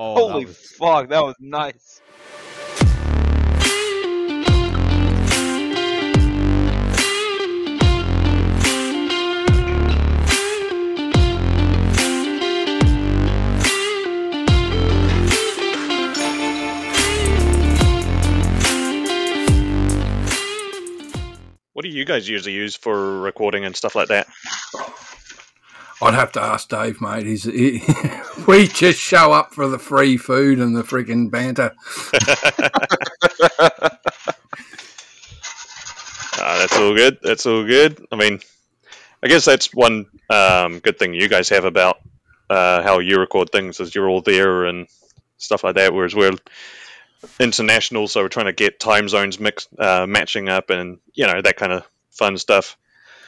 Oh, Holy that was, fuck, that was nice. What do you guys usually use for recording and stuff like that? I'd have to ask Dave, mate. He, we just show up for the free food and the freaking banter. Uh, that's all good. That's all good. I mean, I guess that's one um, good thing you guys have about uh, how you record things is you're all there and stuff like that. Whereas we're international, so we're trying to get time zones mixed, uh, matching up, and you know that kind of fun stuff.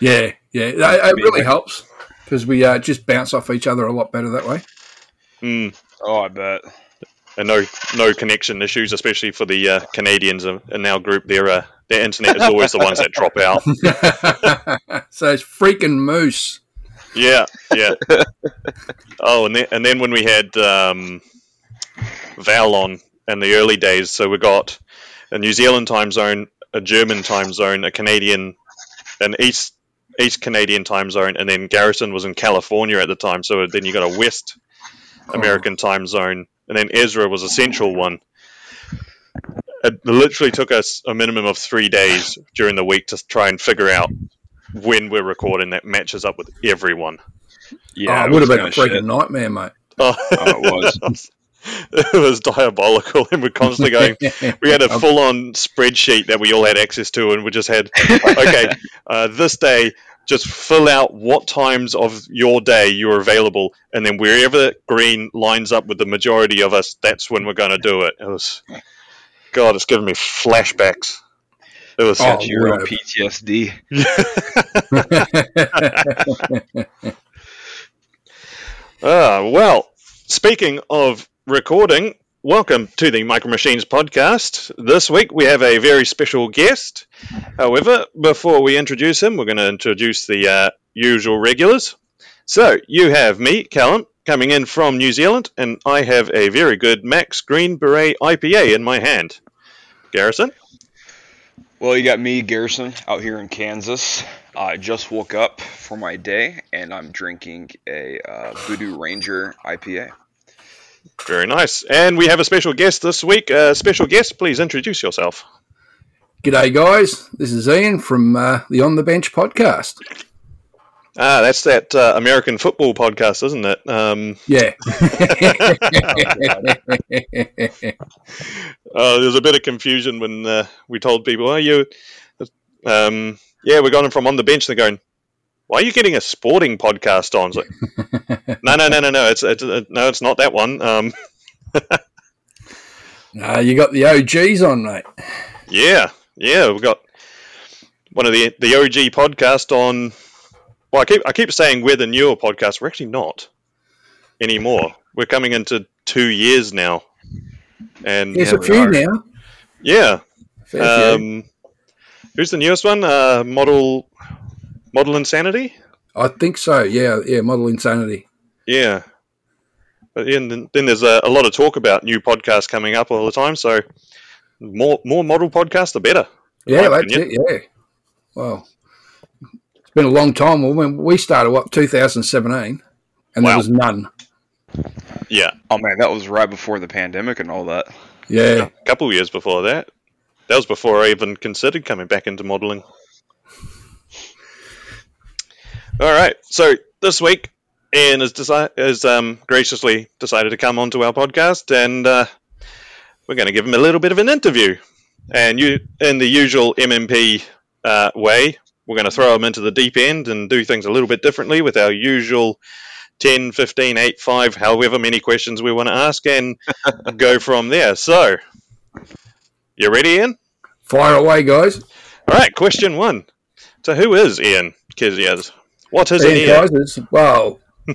Yeah, yeah, it, it really helps because we uh, just bounce off each other a lot better that way. Mm. Oh, I bet. And no, no connection issues, especially for the uh, Canadians in our group. Their uh, their internet is always the ones that drop out. so it's freaking moose. Yeah, yeah. oh, and then and then when we had um, Val on in the early days, so we got a New Zealand time zone, a German time zone, a Canadian, an East East Canadian time zone, and then Garrison was in California at the time, so then you got a West American time zone, and then Ezra was a Central one. It literally took us a minimum of three days during the week to try and figure out when we're recording that matches up with everyone. Yeah, oh, it would have been a freaking shit. nightmare, mate. Oh, oh it was. it was diabolical, and we're constantly going. we had a full-on spreadsheet that we all had access to, and we just had okay, uh, this day. Just fill out what times of your day you're available, and then wherever green lines up with the majority of us, that's when we're going to do it. It was, God, it's giving me flashbacks. It was oh, your own PTSD. Ah, well, speaking of recording, welcome to the Micro Machines podcast. This week we have a very special guest. However, before we introduce him, we're going to introduce the uh, usual regulars. So, you have me, Callum, coming in from New Zealand, and I have a very good Max Green Beret IPA in my hand. Garrison? Well, you got me, Garrison, out here in Kansas. I just woke up for my day, and I'm drinking a uh, Voodoo Ranger IPA. Very nice. And we have a special guest this week. Uh, special guest, please introduce yourself. G'day, guys. This is Ian from uh, the On the Bench podcast. Ah, that's that uh, American football podcast, isn't it? Um... Yeah. oh, there's a bit of confusion when uh, we told people, "Oh, you, um, yeah, we're going from on the bench." They're going, "Why are you getting a sporting podcast on?" It's like, no, no, no, no, no. It's, it's uh, no, it's not that one. Um... no, you got the OGs on, mate. Yeah, yeah, we've got one of the the OG podcast on well, I keep I keep saying we're the newer podcast. We're actually not anymore. We're coming into two years now, and there's a few now. Yeah. Um, who's the newest one? Uh, Model Model Insanity. I think so. Yeah, yeah. Model Insanity. Yeah. But then, then there's a, a lot of talk about new podcasts coming up all the time. So more more model podcasts, the better. Yeah, that's opinion. it. Yeah. Well, it's been a long time. When we started, what 2017, and wow. there was none. Yeah. Oh man, that was right before the pandemic and all that. Yeah. A couple of years before that. That was before I even considered coming back into modelling. All right. So this week, Ian has, deci- has um, graciously decided to come onto our podcast, and uh, we're going to give him a little bit of an interview. And you, in the usual MMP uh, way, we're going to throw him into the deep end and do things a little bit differently with our usual 10, 15, 8, 5, however many questions we want to ask and go from there. So, you ready, Ian? Fire away, guys. All right, question one. So, who is Ian Keizers? What is Ian? Ian? Guys, well, why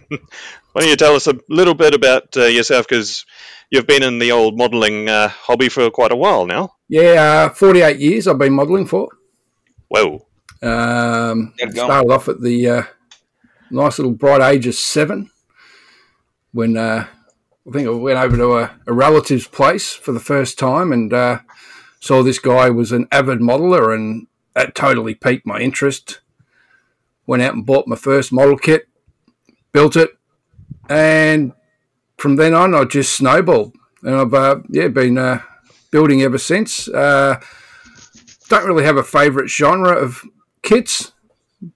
don't you tell us a little bit about uh, yourself? Because you've been in the old modelling uh, hobby for quite a while now. Yeah, uh, 48 years I've been modelling for. Whoa. Um, started off at the uh, nice little bright age of seven when uh, I think I went over to a, a relative's place for the first time and uh, saw this guy was an avid modeler, and that totally piqued my interest. Went out and bought my first model kit, built it, and from then on, I just snowballed, and I've uh, yeah been uh, building ever since. Uh, don't really have a favourite genre of kits.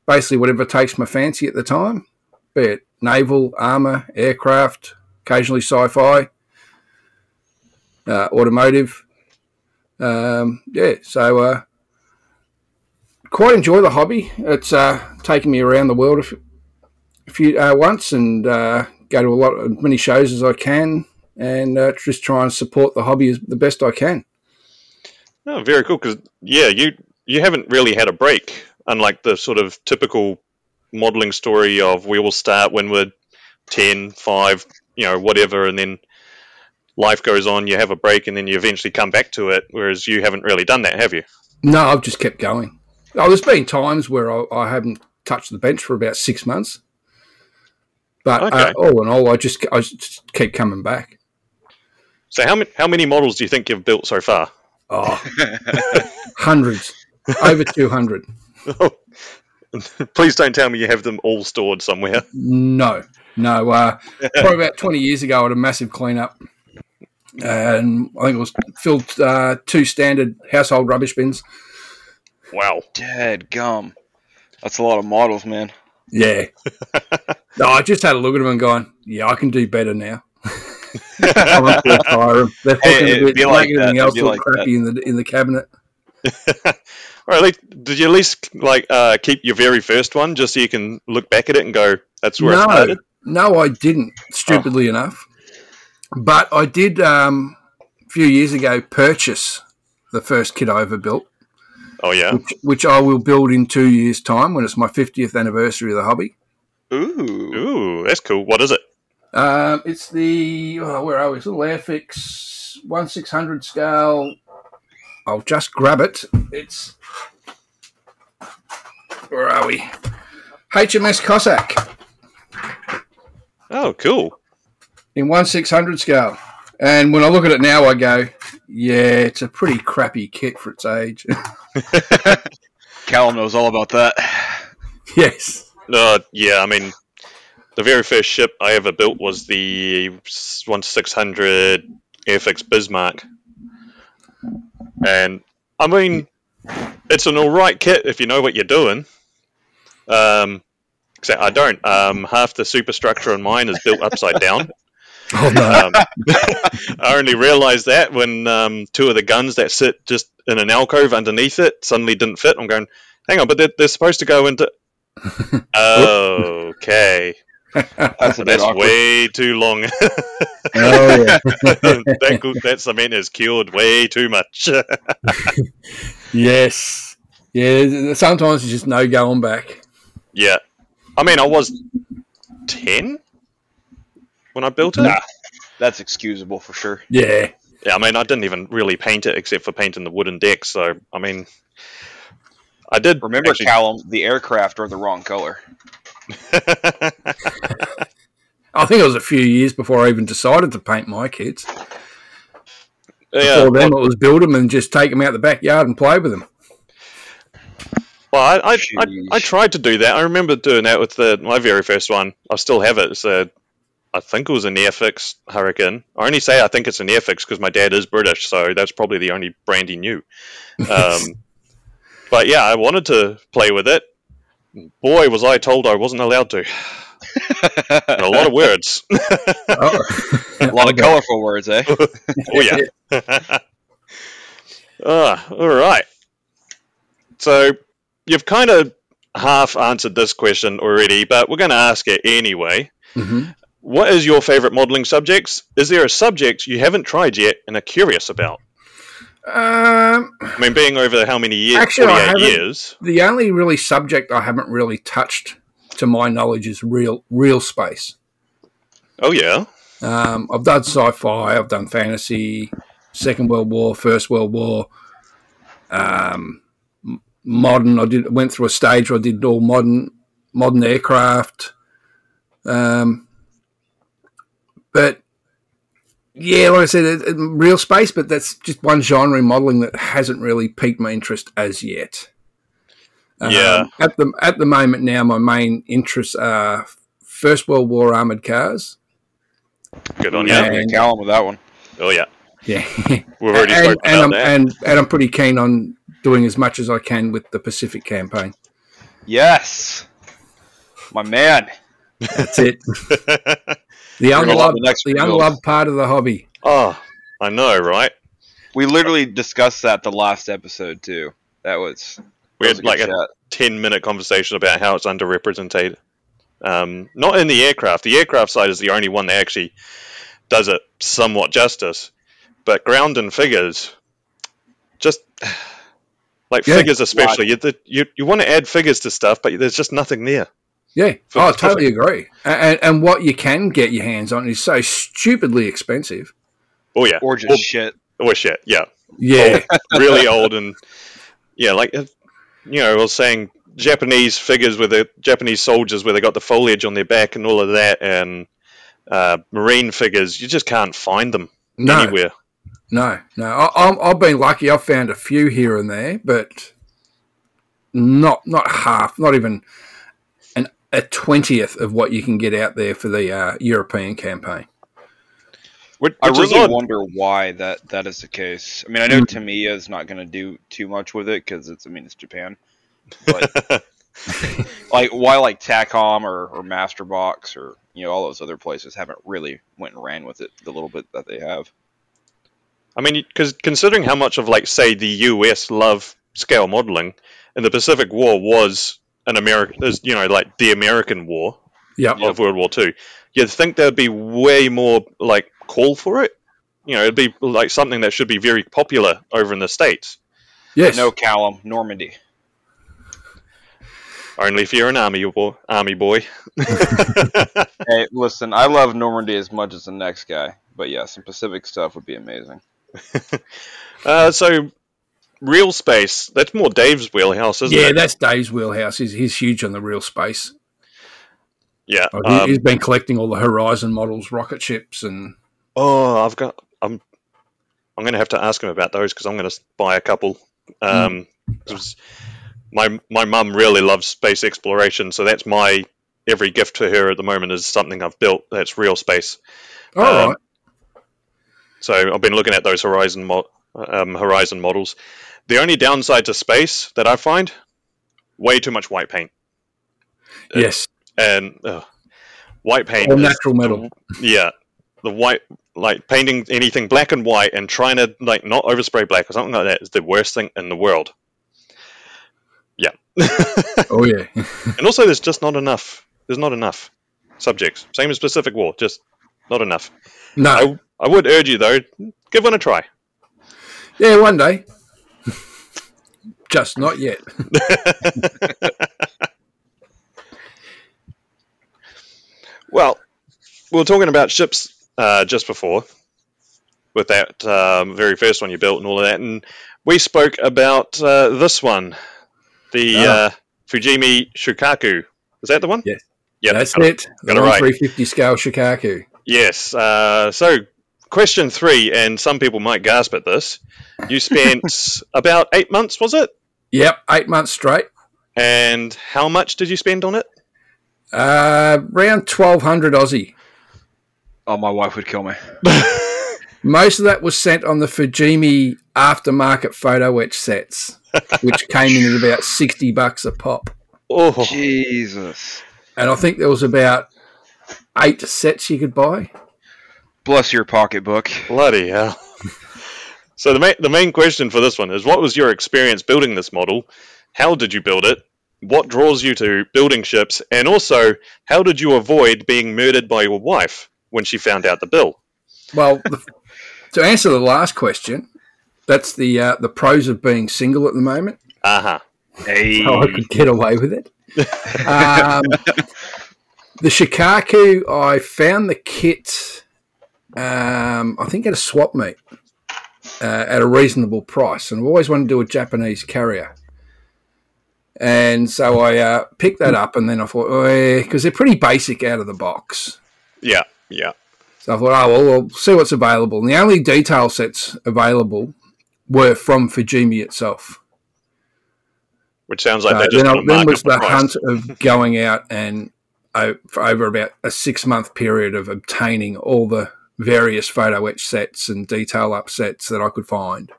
Basically, whatever takes my fancy at the time, be it naval, armour, aircraft, occasionally sci-fi, uh, automotive. Um, yeah, so uh, quite enjoy the hobby. It's uh, taken me around the world a few, a few uh, once and uh, go to a lot of many shows as I can, and uh, just try and support the hobby as the best I can. Oh, very cool. Because yeah, you you haven't really had a break, unlike the sort of typical modeling story of we will start when we're 10, 5, you know, whatever, and then life goes on, you have a break, and then you eventually come back to it. Whereas you haven't really done that, have you? No, I've just kept going. Oh, there's been times where I, I haven't touched the bench for about six months, but Okay. uh, all in all, I just I just keep coming back. So how many how many models do you think you've built so far? Oh, hundreds, over two hundred. Please don't tell me you have them all stored somewhere. No, no. Uh, probably about 20 years ago, I had a massive cleanup. And I think it was filled uh, two standard household rubbish bins. Wow. Dead gum. That's a lot of models, man. Yeah. no, I just had a look at them and going, yeah, I can do better now. I'm not gonna tire 'em. They're Hey, fucking it'd a bit, be like making that. everything else be look like crappy in the in the cabinet. Or at least, did you at least like uh, keep your very first one just so you can look back at it and go, "That's where it No, started." no, I didn't. Stupidly enough, but I did um, a few years ago purchase the first kit I ever built. Oh yeah. which, which I will build in two years' time when it's my 50th anniversary of the hobby. Ooh. Ooh, that's cool. What is it? Um, it's the, oh, where are we? It's a little Airfix 1600 scale. I'll just grab it. It's, where are we? HMS Cossack Oh, cool. in 1600 scale. And when I look at it now, I go, yeah, it's a pretty crappy kit for its age. Callum knows all about that. yes. Uh, yeah, I mean, the very first ship I ever built was the one six hundred Airfix Bismarck, and I mean, it's an all right kit if you know what you're doing. Um, except I don't. Um, half the superstructure on mine is built upside down. Oh, no. Um, I only realised that when um, two of the guns that sit just in an alcove underneath it suddenly didn't fit. I'm going, hang on, but they're, they're supposed to go into. okay, That's a bit that's way too long. oh, yeah. that, gu- that cement is cured way too much. Yes. Yeah, sometimes it's just no going back. yeah, I mean, I was ten when I built it. Nah. That's excusable for sure. Yeah. Yeah, I mean, I didn't even really paint it except for painting the wooden deck. So, I mean, I did Remember, actually- Callum, the aircraft are the wrong color. I think it was a few years before I even decided to paint my kids. yeah, Before then, it was build them and just take them out the backyard and play with them. Well, I, I, I, I tried to do that. I remember doing that with the my very first one. I still have it. It's a, I think it was an Airfix Hurricane. I only say I think it's an Airfix because my dad is British, so that's probably the only brand he knew. Um, but yeah, I wanted to play with it. Boy, was I told I wasn't allowed to. A lot of words. Oh. A lot of colorful words, eh? oh yeah. ah, all right. So you've kind of half answered this question already, but we're going to ask it anyway. Mhm. What is your favorite modeling subjects? Is there a subject you haven't tried yet and are curious about? Um, I mean, being over how many years? Actually, I 48 haven't. years. the only really subject I haven't really touched, to my knowledge, is real real space. Oh yeah. Um, I've done sci-fi, I've done fantasy, Second World War, First World War, um, modern. I did went through a stage where I did all modern modern aircraft, um, but Yeah, like I said, it, it- real space, but that's just one genre in modelling that hasn't really piqued my interest as yet. Um, Yeah. At the at the moment now, my main interests are First World War armored cars. Good on Yeah. you. Yeah, Callum with that one. Oh yeah, Yeah, we've already and, spoken and about I'm that. and, and I'm pretty keen on doing as much as I can with the Pacific campaign. Yes, my man. That's it. the We're gonna love unloved, the the unloved part of the hobby. oh, I know, right? We literally discussed that the last episode too. That was We that was had a like good a ten minute conversation about how it's underrepresented. Um, not in the aircraft. The aircraft side is the only one that actually does it somewhat justice. But ground and figures, just like Yeah. figures especially, you, the, you you want to add figures to stuff, but there's just nothing there. Yeah, For oh, I Pacific. totally agree. And, and what you can get your hands on is so stupidly expensive. Oh yeah, or just shit. or shit, yeah. Yeah, really old and yeah, like uh, you know, I was saying Japanese figures with the Japanese soldiers where they got the foliage on their back and all of that, and uh, marine figures. You just can't find them no, anywhere. no, no. I, I'm, I've been lucky. I've found a few here and there, but not not half, not even an a twentieth of what you can get out there for the uh, European campaign. Which, I which is really odd. wonder why that that is the case. I mean, I know Tamiya is not going to do too much with it because it's. I mean, it's Japan. But like, why like Takom or, or Masterbox or you know all those other places haven't really went and ran with it the little bit that they have. I mean, because considering how much of like say the US love scale modeling, and the Pacific War was an American, is you know, like the American War Yep. of World War Two, you'd think there'd be way more like call for it. You know, it'd be like something that should be very popular over in the states. Yes. No Callum, Normandy. Only if you're an army boy. Army boy. Hey, listen, I love Normandy as much as the next guy, but yeah, some Pacific stuff would be amazing. Uh, so, real space. That's more Dave's wheelhouse, isn't Yeah, it? Yeah, that's Dave's wheelhouse. He's, he's huge on the real space. yeah. Oh, he, um, he's been collecting all the Horizon models, rocket ships, and oh, I've got. I'm. I'm going to have to ask him about those because I'm going to buy a couple. Um, 'cause my my mum really loves space exploration, so that's my every gift to her at the moment is something I've built that's real space. all Um, right. So I've been looking at those Horizon mo- um, Horizon models. The only downside to space that I find, way too much white paint, yes, and ugh, white paint. is natural metal. Yeah, the white, like painting anything black and white and trying to like not overspray black or something like that is the worst thing in the world. Yeah, Oh yeah, and also there's just not enough. There's not enough subjects. Same as Pacific War, just not enough. no, I, I would urge you though, give one a try. Yeah, one day, just not yet. Well, we were talking about ships uh, just before with that um, very first one you built and all of that, and we spoke about uh, this one, the Ah. uh, Fujimi Shokaku. Is that the one? Yes. Yeah, That's got it. got it The right. 350 scale Shokaku. Yes. Uh, so, question three, and some people might gasp at this. You spent about eight months, was it? Yep, eight months straight. And how much did you spend on it? Uh, around 1200 Aussie. Oh, my wife would kill me. Most of that was sent on the Fujimi aftermarket photo etch sets, which came in at about 60 bucks a pop. Oh, Jesus. And I think there was about eight sets you could buy. Bless your pocketbook. bloody hell. So the main, the main question for this one is what was your experience building this model? How did you build it? What draws you to building ships? And also, how did you avoid being murdered by your wife when she found out the bill? Well, to answer the last question, that's the uh, the pros of being single at the moment. Uh-huh. Hey. So I could get away with it. Um, the Shokaku, I found the kit, um, I think at a swap meet uh, at a reasonable price, and I've always wanted to do a Japanese carrier. And so I uh, picked that up, and then I thought, oh, because they're pretty basic out of the box. Yeah, yeah. So I thought, oh well, we'll see what's available. And the only detail sets available were from Fujimi itself. Which sounds like So they just then, I- put a then was the the hunt of going out and over about a six month period of obtaining all the various photo etch sets and detail up sets that I could find.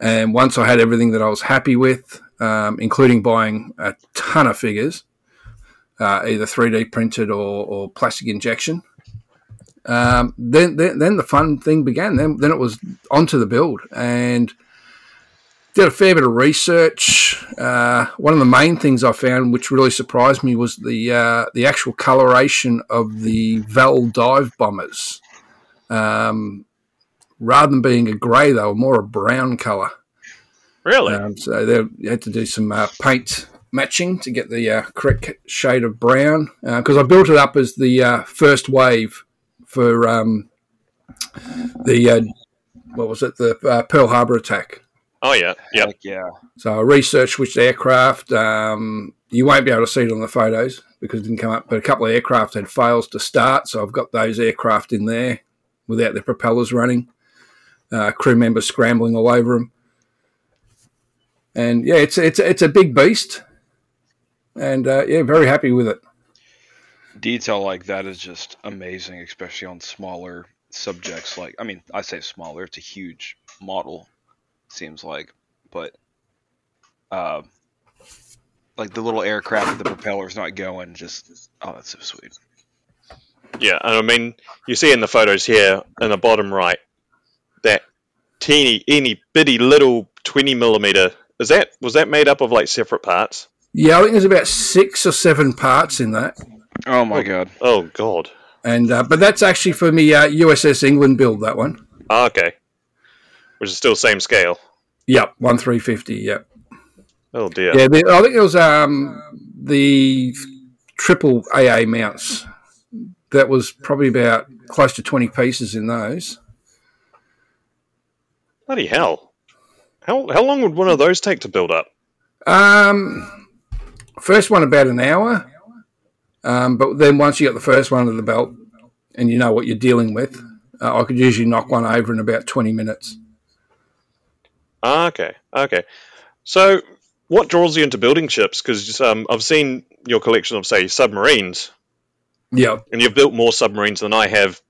And once I had everything that I was happy with, um, including buying a ton of figures, uh, either 3D printed or, or plastic injection, um, then, then then the fun thing began. Then then it was onto the build and did a fair bit of research. Uh, one of the main things I found, which really surprised me, was the uh, the actual coloration of the Val dive bombers. Um, rather than being a grey, they were more a brown colour. Really? Um, so they had to do some uh, paint matching to get the uh, correct shade of brown. Because I built it up as the uh, first wave for um, the uh, what was it, the uh, Pearl Harbor attack. Oh yeah. Yep. Heck yeah. So I researched which aircraft. Um, you won't be able to see it on the photos because it didn't come up. But a couple of aircraft had fails to start, so I've got those aircraft in there without their propellers running. Uh, crew members scrambling all over them, and yeah, it's it's it's a big beast, and uh, yeah, very happy with it. Detail like that is just amazing, especially on smaller subjects. Like, I mean, I say smaller; it's a huge model, seems like, but uh, like the little aircraft with the propellers not going, just oh, that's so sweet. Yeah, and I mean, you see in the photos here in the bottom right that teeny, teeny, bitty little twenty millimeter. Is that was that made up of like separate parts? Yeah, I think there's about six or seven parts in that. Oh my god. Oh God. And uh, but that's actually for me uh, USS England build that one. Ah, okay. Which is still same scale. Yep, one three fifty. Yep. Oh dear. Yeah, the, I think it was um, the triple AA mounts. That was probably about close to twenty pieces in those. Bloody hell. How how long would one of those take to build up? Um, first one about an hour, um, but then once you got the first one under the belt and you know what you're dealing with, uh, I could usually knock one over in about twenty minutes. Ah, okay. Okay. So what draws you into building ships? Because um, I've seen your collection of say submarines, Yeah. and you've built more submarines than I have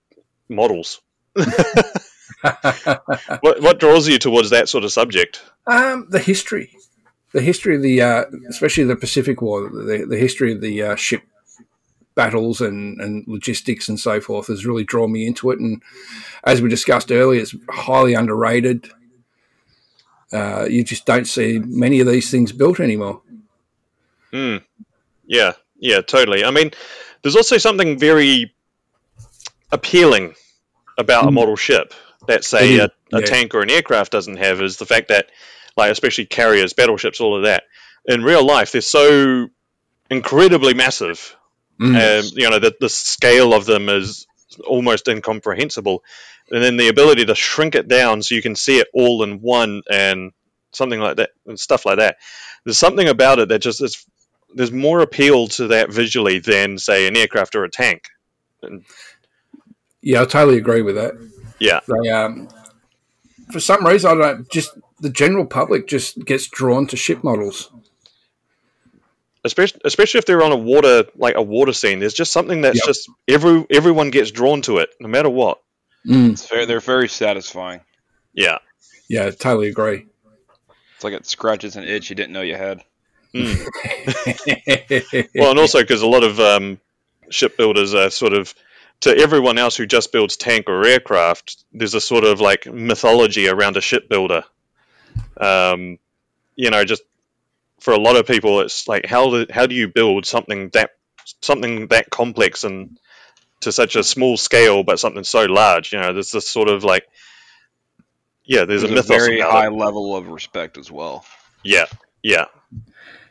models. What what draws you towards that sort of subject? Um, the history, the history of the, uh, especially the Pacific War, the, the history of the uh, ship battles and, and logistics and so forth has really drawn me into it. And as we discussed earlier, it's highly underrated. Uh, you just don't see many of these things built anymore. Hmm. Yeah, yeah, totally. I mean, there's also something very appealing about a Mm. model ship that, say, It a, a yeah. tank or an aircraft doesn't have is the fact that, like, especially carriers, battleships, all of that, in real life, they're so incredibly massive. Mm. Um, you know, the, the scale of them is almost incomprehensible. And then the ability to shrink it down so you can see it all in one and something like that, and stuff like that. There's something about it that just is, there's more appeal to that visually than, say, an aircraft or a tank. Yeah, I totally agree with that. Yeah. They, um, for some reason, I don't just the general public just gets drawn to ship models. Especially, especially if they're on a water like a water scene, there's just something that's Yep. just every everyone gets drawn to it, no matter what. Mm. It's very, they're very satisfying. Yeah, Yeah, totally agree. It's like it scratches an itch you didn't know you had. Mm. well, and also because a lot of um, shipbuilders are sort of to everyone else who just builds tank or aircraft. There's a sort of like mythology around a shipbuilder. Um, you know, just for a lot of people, it's like how do how do you build something that something that complex and to such a small scale, but something so large? You know, there's this sort of like yeah, there's, There's a a mythos very about high it. level of respect as well. Yeah, yeah,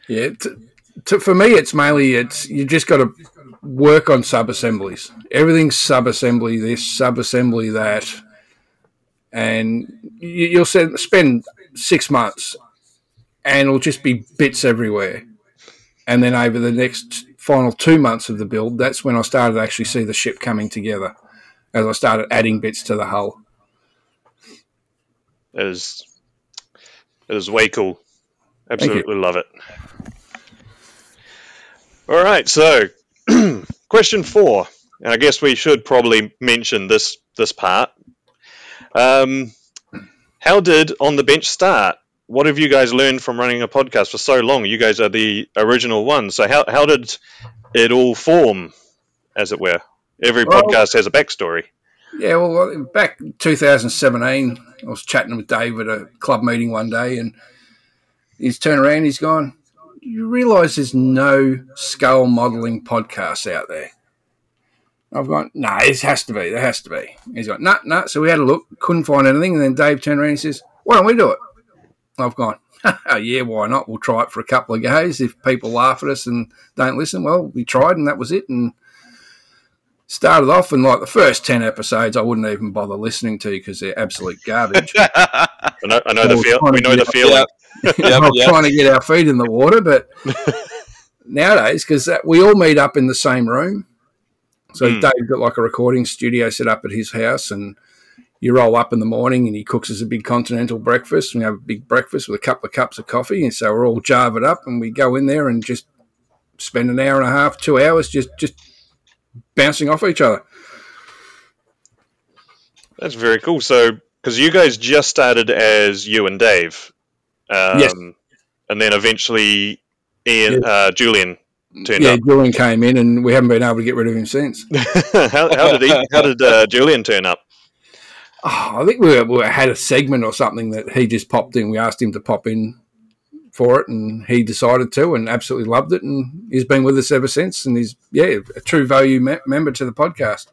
Yeah, t to, for me, it's mainly it's you just got to work on sub assemblies. Everything's sub assembly this, sub assembly that, and you, you'll se- spend six months, and it'll just be bits everywhere. And then over the next final two months of the build, that's when I started to actually see the ship coming together. as I started adding bits to the hull. It is, it is way cool. Absolutely love it. All right, so question four, and I guess we should probably mention this this part. Um, how did on the bench start? What have you guys learned from running a podcast for so long? You guys are the original ones. So how how did it all form, as it were? Every Well- podcast has a backstory. Yeah, well, back 2017, I was chatting with Dave at a club meeting one day, and he's turned around, he's gone, You realise there's no scale modelling podcasts out there? I've gone, No, nah, it has to be, there has to be. He's gone, No, nah, no. Nah. So we had a look, couldn't find anything, and then Dave turned around and he says, Why don't we do it? I've gone, yeah, why not? We'll try it for a couple of goes. If people laugh at us and don't listen, well, we tried, and that was it. And started off and like the first 10 episodes i wouldn't even bother listening to because they're absolute garbage I know, I know the Well, feel. trying We know the get- feeling. Yep, I'm yep. trying to get our feet in the water but nowadays because we all meet up in the same room so Hmm. dave's got like a recording studio set up at his house and you roll up in the morning and he cooks us a big continental breakfast we have a big breakfast with a couple of cups of coffee and so we're all jarvered up and we go in there and just spend an hour and a half two hours just just bouncing off each other That's very cool. So, because you guys just started as you and Dave, um, Yes. and then eventually Ian, uh, Julian turned up. yeah up. julian came in and we haven't been able to get rid of him since how, how did he? How did uh, Julian turn up? Oh, I think we, were, we had a segment or something that he just popped in. We asked him to pop in for it, and he decided to, and absolutely loved it, and he's been with us ever since. And he's yeah, a true value me- member to the podcast.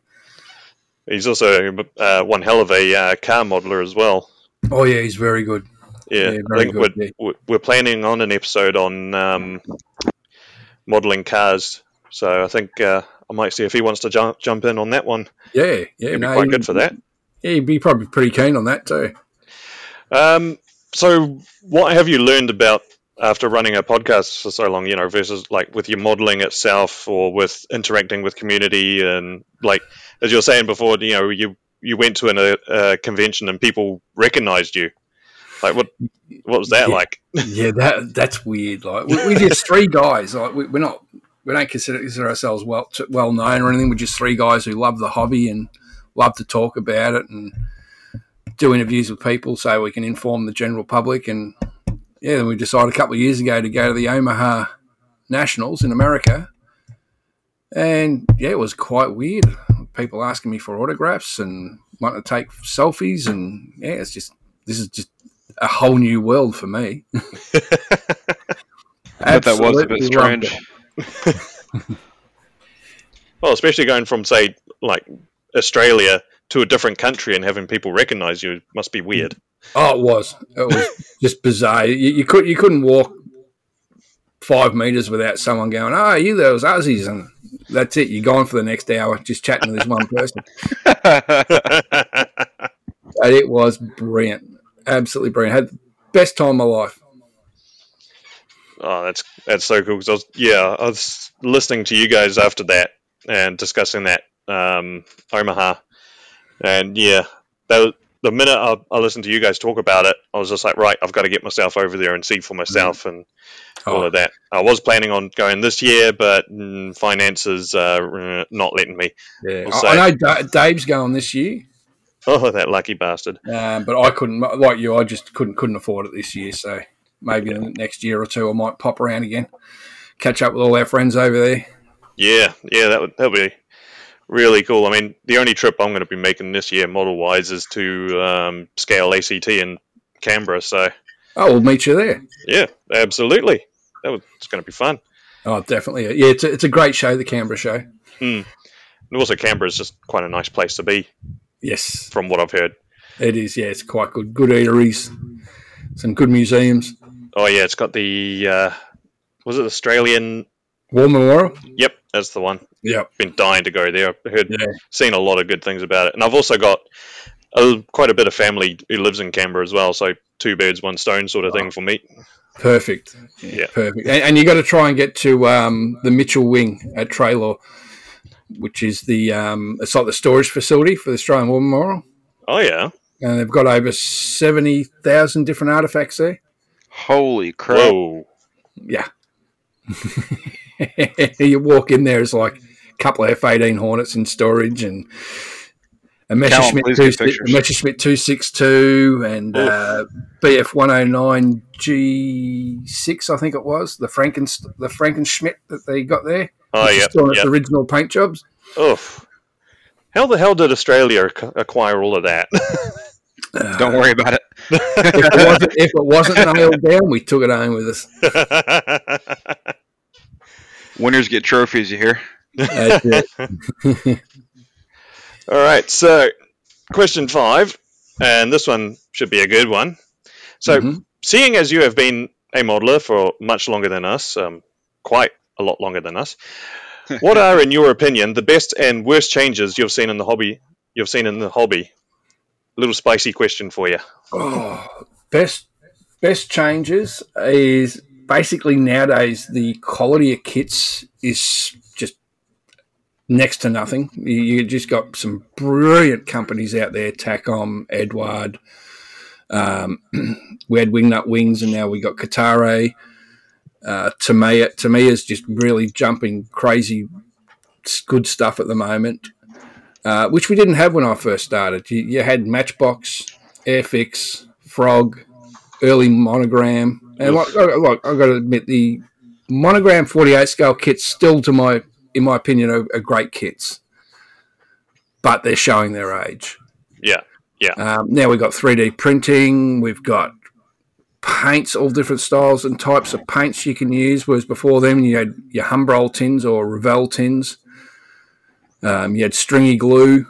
He's also uh, one hell of a uh, car modeler as well. Oh yeah, he's very good. Yeah, Yeah, I think good, we're, yeah. we're- planning on an episode on um, modeling cars. So I think uh, I might see if he wants to jump jump in on that one. Yeah, yeah, He'd be no, quite he- good for that. Yeah, he'd be probably pretty keen on that too. Um, so, what have you learned about after running a podcast for so long? You know, versus like with your modeling itself, or with interacting with community, and like as you were saying before, you know, you you went to an, a, a convention and people recognized you. Like, what what was that Yeah. like? yeah, that that's weird. Like we, we're just three guys. Like we, we're not, we don't consider, consider ourselves well well known or anything. We're just three guys who love the hobby and love to talk about it and do interviews with people so we can inform the general public. And yeah, then we decided a couple of years ago to go to the Omaha Nationals in America, and yeah, it was quite weird. People asking me for autographs and wanting to take selfies, and yeah, it's just this is just a whole new world for me. I that was a bit strange. Well, especially going from say like Australia to a different country and having people recognize you must be weird. Oh, it was. It was just bizarre. You, you could you couldn't walk five meters without someone going, "Oh, you those Aussies," and that's it. You're gone for the next hour just chatting to this one person. And it was brilliant, absolutely brilliant. Had the best time of my life. Oh, that's that's so cool. Cause I was, yeah, I was listening to you guys after that and discussing that um, Omaha, and yeah, was, the minute I, I listened to you guys talk about it, I was just like, right, I've got to get myself over there and see for myself and all Oh, of that. I was planning on going this year, but mm, finances uh, not letting me. yeah. We'll I. I know Da- Dave's going this year, Oh, that lucky bastard. um, but I couldn't. Like you, I just couldn't couldn't afford it this year. So maybe in the next year or two, I might pop around again, catch up with all our friends over there. Yeah, yeah, that would that would be really cool. I mean, the only trip I'm going to be making this year, model wise, is to um, scale ACT in Canberra. So Oh, we'll meet you there. yeah, absolutely, that was it's going to be fun. Oh, definitely. Yeah, it's a, it's a great show, the Canberra show. And also, Canberra is just quite a nice place to be, Yes, from what I've heard. it is. Yeah, it's quite good. Good eateries, some good museums. Oh yeah, it's got the uh, was it Australian? War Memorial. Yep, that's the one. Yeah, Been dying to go there. I've heard, Yeah. seen a lot of good things about it, and I've also got a, quite a bit of family who lives in Canberra as well. So two birds, one stone sort of thing for me. Perfect. Yeah. Perfect. And, and you got to try and get to um, the Mitchell Wing at Treloar. which is the um, it's like the storage facility for the Australian War Memorial, Oh yeah. and they've got over seventy thousand different artifacts there. Holy crap! Whoa. Yeah, you walk in there, it's like a couple of F eighteen Hornets in storage and. A Messerschmitt, two, a Messerschmitt 262 and uh, BF 109 G6, I think it was, the Frankenst- the Frankenschmidt that they got there. Oh yeah. still in its yeah. original paint jobs. Oof. How the hell did Australia acquire all of that? Uh, Don't worry about it. if, it wasn't, if it wasn't nailed down, we took it home with us. Winners get trophies. You hear? That's it. All right, so question five, and this one should be a good one. So, Mhm. seeing as you have been a modeler for much longer than us, um, quite a lot longer than us, what are, in your opinion, the best and worst changes you've seen in the hobby? You've seen in the hobby. Little spicy question for you. Oh, best best changes is basically nowadays the quality of kits is just next to nothing. You, just got some brilliant companies out there: Takom, Eduard. Um, we had Wingnut Wings, and now we got Kotare. Uh, Tamiya, Tamiya's just really jumping crazy good stuff at the moment, uh, which we didn't have when I first started. You, you had Matchbox, Airfix, Frog, early Monogram, and like, like I've got to admit the Monogram 48 scale kits still, to my in my opinion, are, are great kits, but they're showing their age. Yeah, Um, now we've got 3D printing, we've got paints, all different styles and types of paints you can use. Whereas before then, you had your Humbrol tins or Revell tins. Um, you had stringy glue,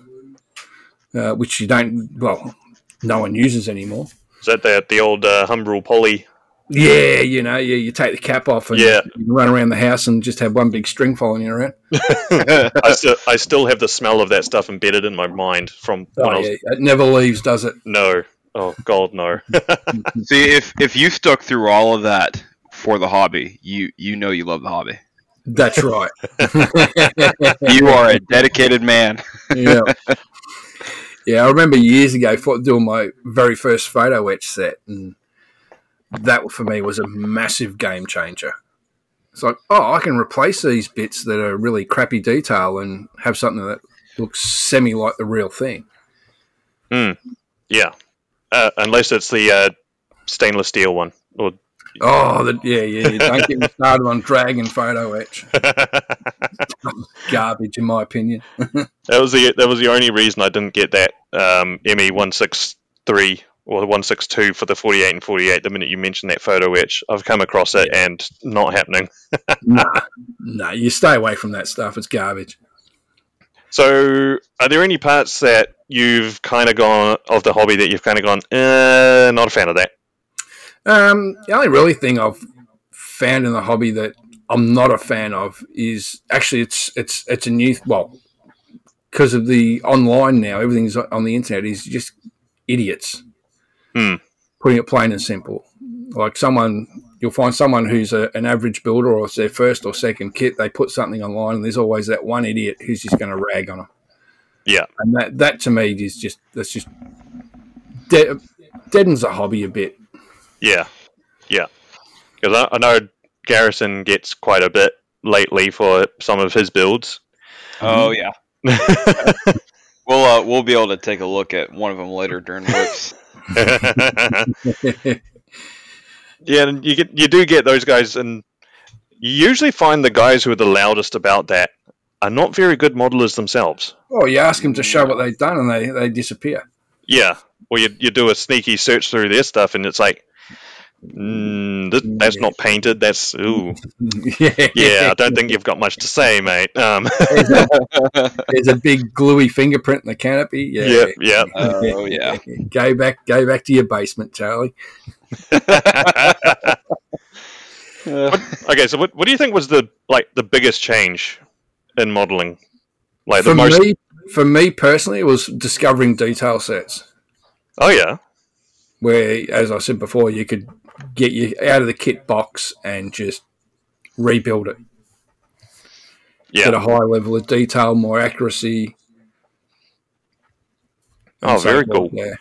uh, which you don't, well, no one uses anymore. is that the, the old uh, Humbrol poly? Yeah, you know, you, you take the cap off and Yeah. you run around the house and just have one big string following you around. I, still, I still have the smell of that stuff embedded in my mind from when oh, I Oh, was. yeah, it never leaves, does it? No. Oh, God, no. See, if if you stuck through all of that for the hobby, you you know you love the hobby. That's right. You are a dedicated man. yeah. Yeah, I remember years ago doing my very first photo etch set, and that for me was a massive game changer. It's like, oh, I can replace these bits that are really crappy detail and have something that looks semi like the real thing. Yeah. Uh, unless it's the uh, stainless steel one. Or Oh, the, yeah, yeah. Don't get me started on Dragon photo etch. Garbage, in my opinion. that was the that was the only reason I didn't get that um, ME one six three or one six two for the forty eight and forty eight. The minute you mentioned that photo etch, I've come across it and not happening. nah, nah, you stay away from that stuff. It's garbage. So, are there any parts that you've kind of gone of the hobby that you've kind of gone, uh, not a fan of that? Um, the only really thing I've found in the hobby that I'm not a fan of is actually it's it's it's a new well because of the online now everything's on the internet is just idiots. Hmm. Putting it plain and simple, like someone you'll find someone who's a, an average builder or it's their first or second kit. They put something online and there's always that one idiot who's just going to rag on them. Yeah. and that that to me is just that's just de- deadens the hobby a bit. Yeah, yeah. Because I, I know Garrison gets quite a bit lately for some of his builds. Oh yeah. We'll uh, we'll be able to take a look at one of them later during whips. yeah, and you get you do get those guys, and you usually find the guys who are the loudest about that are not very good modelers themselves. Oh, you ask them to show what they've done, and they, they disappear. Yeah, or you you do a sneaky search through their stuff, and it's like, mm, th- that's not painted. That's ooh, yeah, yeah. I don't think you've got much to say, mate. Um, There's a, there's a big gluey fingerprint in the canopy. Yeah, Yep, yep. Oh yeah. go back, go back to your basement, Charlie. okay, so what, what do you think was the like the biggest change in modeling? Like the For most. me, for me personally, it was discovering detail sets Oh yeah, where, as I said before, you could get you out of the kit box and just rebuild it. Yeah. get a high level of detail, more accuracy. Oh, very cool. Yeah,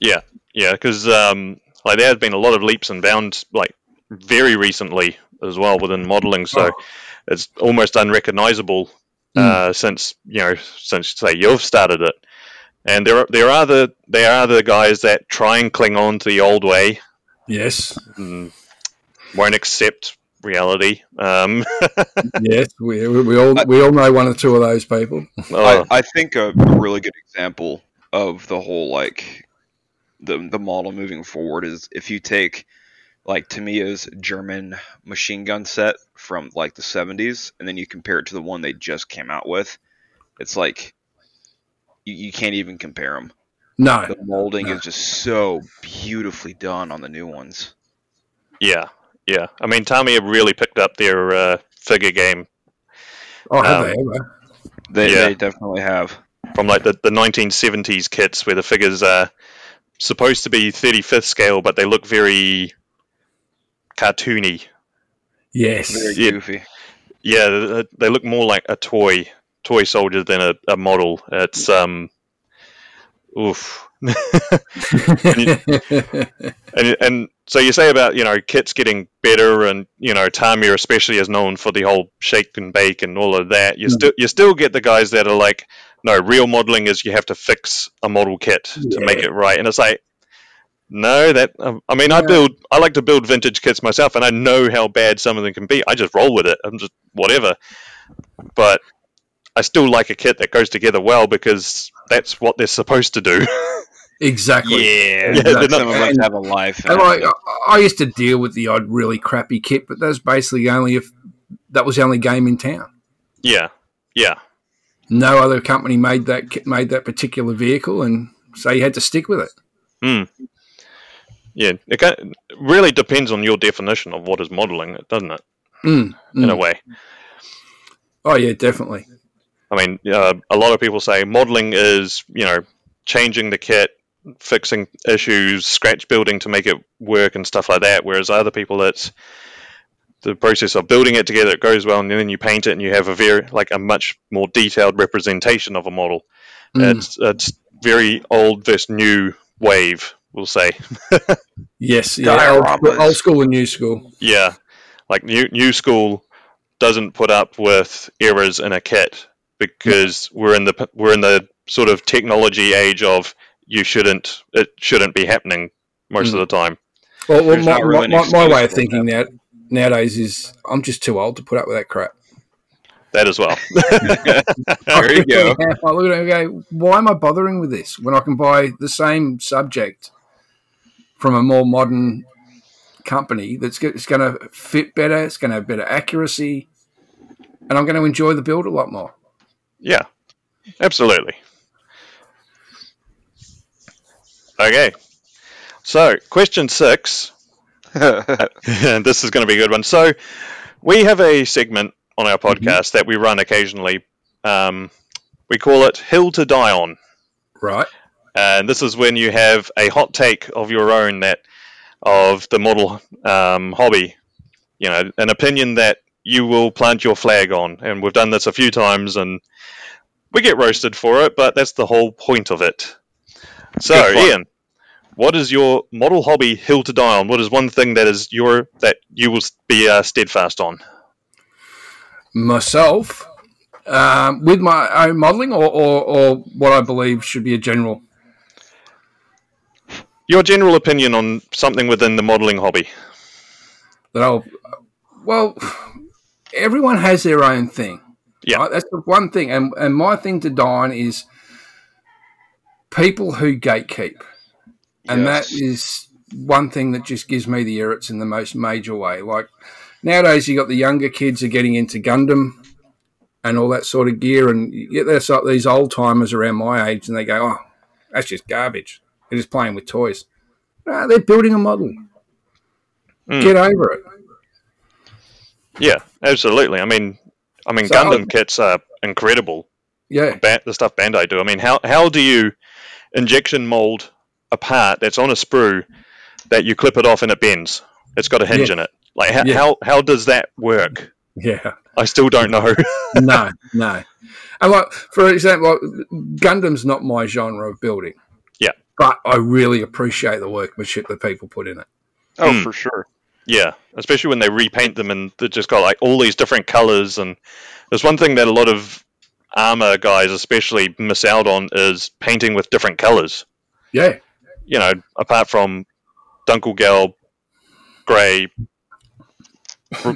Yeah, yeah, because um, like there has been a lot of leaps and bounds, like very recently as well within modeling. So Oh. it's almost unrecognizable uh, since you know since say you've started it. And there are there are the there are the guys that try and cling on to the old way, yes, and won't accept reality. Um, yes. We, we, we all we all know one or two of those people. oh, I, I think a, a really good example of the whole like the the model moving forward is if you take like Tamiya's German machine gun set from like the 70s and then you compare it to the one they just came out with, it's like you, you can't even compare them. No, The molding No. is just so beautifully done on the new ones. yeah, yeah. I mean, Tamiya really picked up their uh, figure game oh, have Um, they ever? They, Yeah. they definitely have. from like the, the 1970s kits where the figures are supposed to be 35th scale, but they look very cartoony. Yes, Very Yeah. goofy. Yeah, th- they look more like a toy toy soldier than a, a model. It's um, oof. and and so you say about you know kits getting better, and you know Tamiya especially is known for the whole shake and bake and all of that. You Mm. still you still get the guys that are like, no, real modeling is you have to fix a model kit to make it right, and it's like. No, that um, I mean, I build. I like to build vintage kits myself, and I know how bad some of them can be. I just roll with it. I'm just whatever. But I still like a kit that goes together well because that's what they're supposed to do. exactly. Yeah, Yeah, they're not- some of us have a life. And like, I, I used to deal with the odd really crappy kit, but that's basically only if that was the only game in town. yeah, yeah, No other company made that made that particular vehicle, and so you had to stick with it. Hmm. Yeah. It ca- really depends on your definition of what is modeling, doesn't it? Mm, In a mm. way. Oh yeah, definitely. I mean, uh, a lot of people say modeling is you know changing the kit, fixing issues, scratch building to make it work and stuff like that. Whereas other people, it's the process of building it together. It goes well, and then you paint it, and you have a very like a much more detailed representation of a model. Mm. It's it's very old versus new wave, we'll say. Yes, yeah, old, old school and new school. Yeah, like new new school doesn't put up with errors in a kit because we're in the we're in the sort of technology age of you shouldn't it shouldn't be happening most of the time. Well, well my, not really my, my, my way of excuse for thinking now, nowadays is I'm just too old to put up with that crap. That as well. there you go. I look at it and go, why am I bothering with this when I can buy the same subject from a more modern company that's go- it's going to fit better, it's going to have better accuracy, and I'm going to enjoy the build a lot more. Yeah, absolutely. Okay, so question six. and this is going to be a good one. So, we have a segment on our podcast that we run occasionally. Um, we call it Hill to Die On. Right? And this is when you have a hot take of your own that of the model um, hobby, you know, an opinion that you will plant your flag on. And we've done this a few times, and we get roasted for it, but that's the whole point of it. So, Ian, what is your model hobby hill to die on? What is one thing that is your that you will be uh, steadfast on? Myself, um, with my own modelling, or, or, or what I believe should be a general. Your general opinion on something within the modeling hobby. that I'll. Well, everyone has their own thing. Yeah. right? that's the one thing, and and my thing to die on is people who gatekeep, and that is one thing that just gives me the irrits in the most major way. Like nowadays, you got the younger kids are getting into Gundam and all that sort of gear, and you get this, these old timers around my age, and they go, "Oh, that's just garbage. They're just playing with toys." No, they're building a model. Mm. Get over it. Yeah, absolutely. I mean, I mean, So- Gundam kits are incredible. Yeah. Ba- the stuff Bandai do. I mean, how how do you injection mold a part that's on a sprue that you clip it off and it bends? It's got a hinge Yeah. in it. Like how, Yeah. how how does that work? Yeah. I still don't know. no, no. And like for example, like, Gundam's not my genre of building. Yeah. but I really appreciate the workmanship that people put in it. Oh, Hmm. for sure. Yeah, especially when they repaint them and they've just got like all these different colors. And there's one thing that a lot of armor guys, especially, miss out on is painting with different colors. Yeah, You know, apart from Dunkelgelb, grey,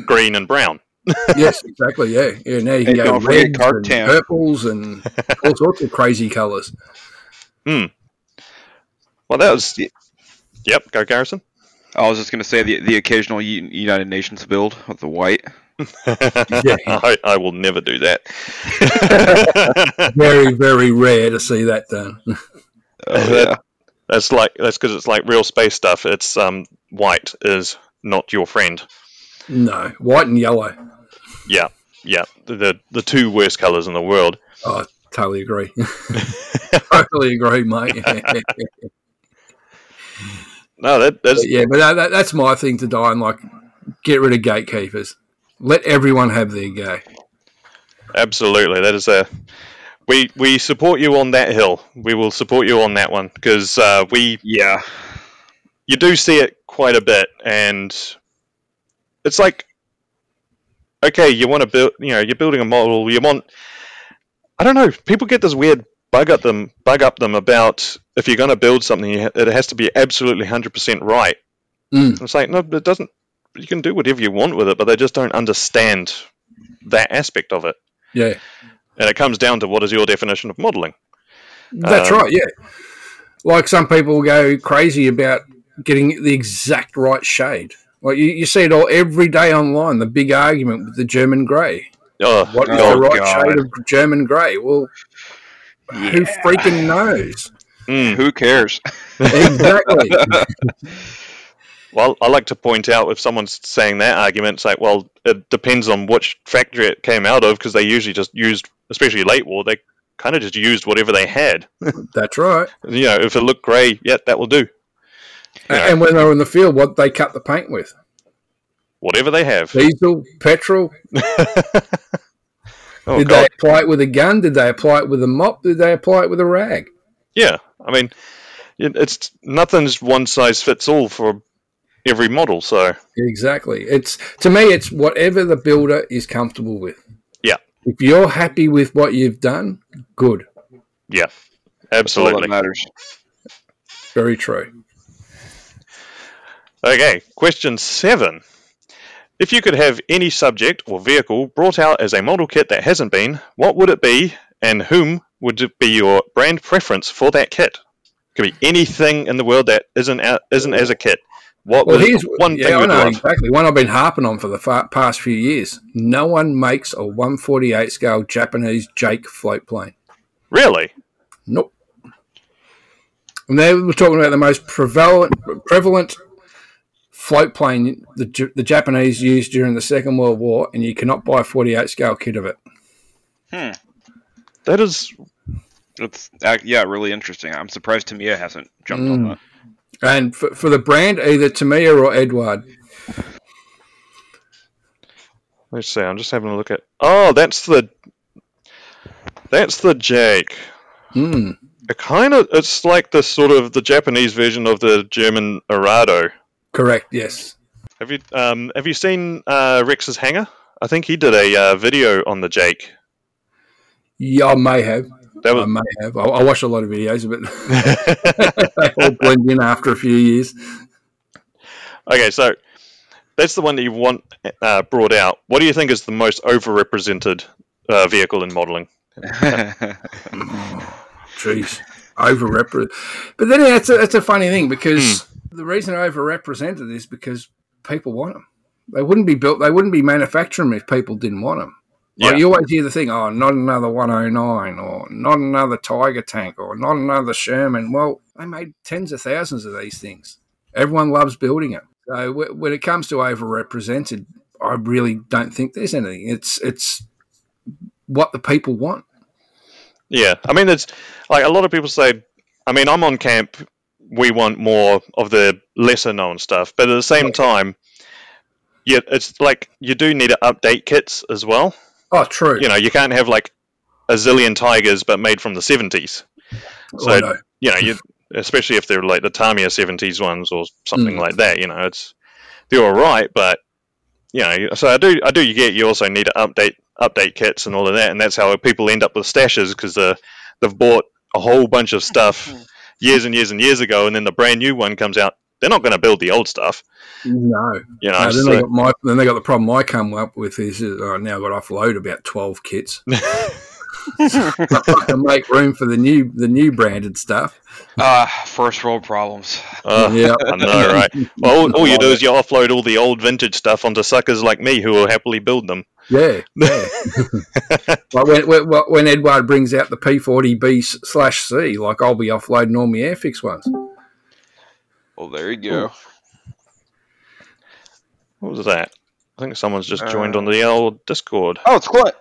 green, and brown. yes, exactly. Yeah, yeah. Now you can And go don't reds and tan. purples and all sorts of crazy colours. Hmm. Well, that was. Yep, go Garrison. I was just gonna say the the occasional United Nations build with the white. I, I will never do that. Very, very rare to see that done. Oh, that- yeah. that's like that's because it's like real space stuff. It's um white is not your friend. No, white and yellow. Yeah, yeah, the the, the two worst colors in the world. Oh, totally agree. totally agree, mate. No, that that's yeah, but that, that, that's my thing to die and like get rid of gatekeepers. Let everyone have their go. absolutely that is a. We we support you on that hill. We will support you on that one because uh, we Yeah. you do see it quite a bit, and it's like, okay, you want to build, you know, you're building a model. You want, I don't know, people get this weird bug up them, bug up them about if you're going to build something, it has to be absolutely hundred percent right. Mm. It's like no, it doesn't. You can do whatever you want with it, but they just don't understand that aspect of it. Yeah, And it comes down to what is your definition of modeling? that's Um, right. Yeah, like some people go crazy about getting the exact right shade. Like you, you see it all every day online. The big argument with the German grey. Oh, What is Oh, the right God. shade of German grey? Well, who freaking knows? mm. Who cares? exactly. Well, I like to point out if someone's saying that argument, it's like, well, it depends on which factory it came out of because they usually just used, especially late war, they kind of just used whatever they had. That's right. You know, if it looked grey, yeah, that will do. Yeah. And when they were in the field, what they cut the paint with? Whatever they have. Diesel, petrol. Oh, Did God. they apply it with a gun? Did they apply it with a mop? Did they apply it with a rag? Yeah, I mean, it's nothing's one size fits all for every model. So Exactly. It's to me, it's whatever the builder is comfortable with. Yeah. If you're happy with what you've done, good. yeah, That's all that absolutely. matters. Very true. Okay, question seven. If you could have any subject or vehicle brought out as a model kit that hasn't been, what would it be, and whom would it be your brand preference for that kit? It Could be anything in the world that isn't out, isn't as a kit. What Well, here's one yeah, thing I know exactly. One I've been harping on for the fa- past few years. No one makes a 148 scale Japanese Jake float plane. Really? Nope. And they were talking about the most prevalent prevalent float plane the, the Japanese used during the Second World War, and you cannot buy a 48 scale kit of it. Hmm. That is It's uh, yeah, really interesting. I'm surprised Tamiya hasn't jumped on Mm. that. And for, for the brand, either Tamiya or Eduard. Let's see. I'm just having a look at. Oh, that's the. That's the Jake. Hmm. It kind of. It's like the sort of the Japanese version of the German Arado. Correct. Yes. Have you um have you seen uh, Rex's hangar? I think he did a uh, video on the Jake. Yeah, I may have. That was... I may have. I, I watched a lot of videos, but they all blend in after a few years. okay. So that's the one that you want uh, brought out. What do you think is the most overrepresented uh, vehicle in modeling? Jeez, overrepresented. But then that's a, that's a funny thing because the reason I overrepresented is because people want them. They wouldn't be built. They wouldn't be manufacturing them if people didn't want them. Like Yeah. you always hear the thing, oh, not another 109, or not another Tiger tank, or not another Sherman. Well, they made tens of thousands of these things. Everyone loves building them. So w- when it comes to overrepresented, I really don't think there's anything. It's it's what the people want. Yeah, I mean, it's like a lot of people say. I mean, I'm on camp. We want more of the lesser known stuff, but at the same time, yeah, it's like you do need to update kits as well. Oh, true. You know, you can't have like a zillion tigers but made from the seventies. So I know. you know, you especially if they're like the Tamiya seventies ones or something Mm. like that. You know, it's they're all right, but you know, so I do I do you get you also need to update update kits and all of that, and that's how people end up with stashes because the they've bought a whole bunch of stuff years and years and years ago, and then the brand new one comes out. They're not going to build the old stuff, No. you know. No, then, so- they got my, then they got the problem I come up with is uh, I now got to offload about twelve kits. I can make room for the new the new branded stuff. Ah, first world problems. uh, Yeah. I know, right? Well, all, all you do is you offload all the old vintage stuff onto suckers like me who will happily build them. Yeah, yeah. like when, when, when Eduard brings out the P40B slash C, like I'll be offloading all my Airfix ones. Well, there you go. What was that? I think someone's just joined Uh, on the old Discord. Oh, it's Clint.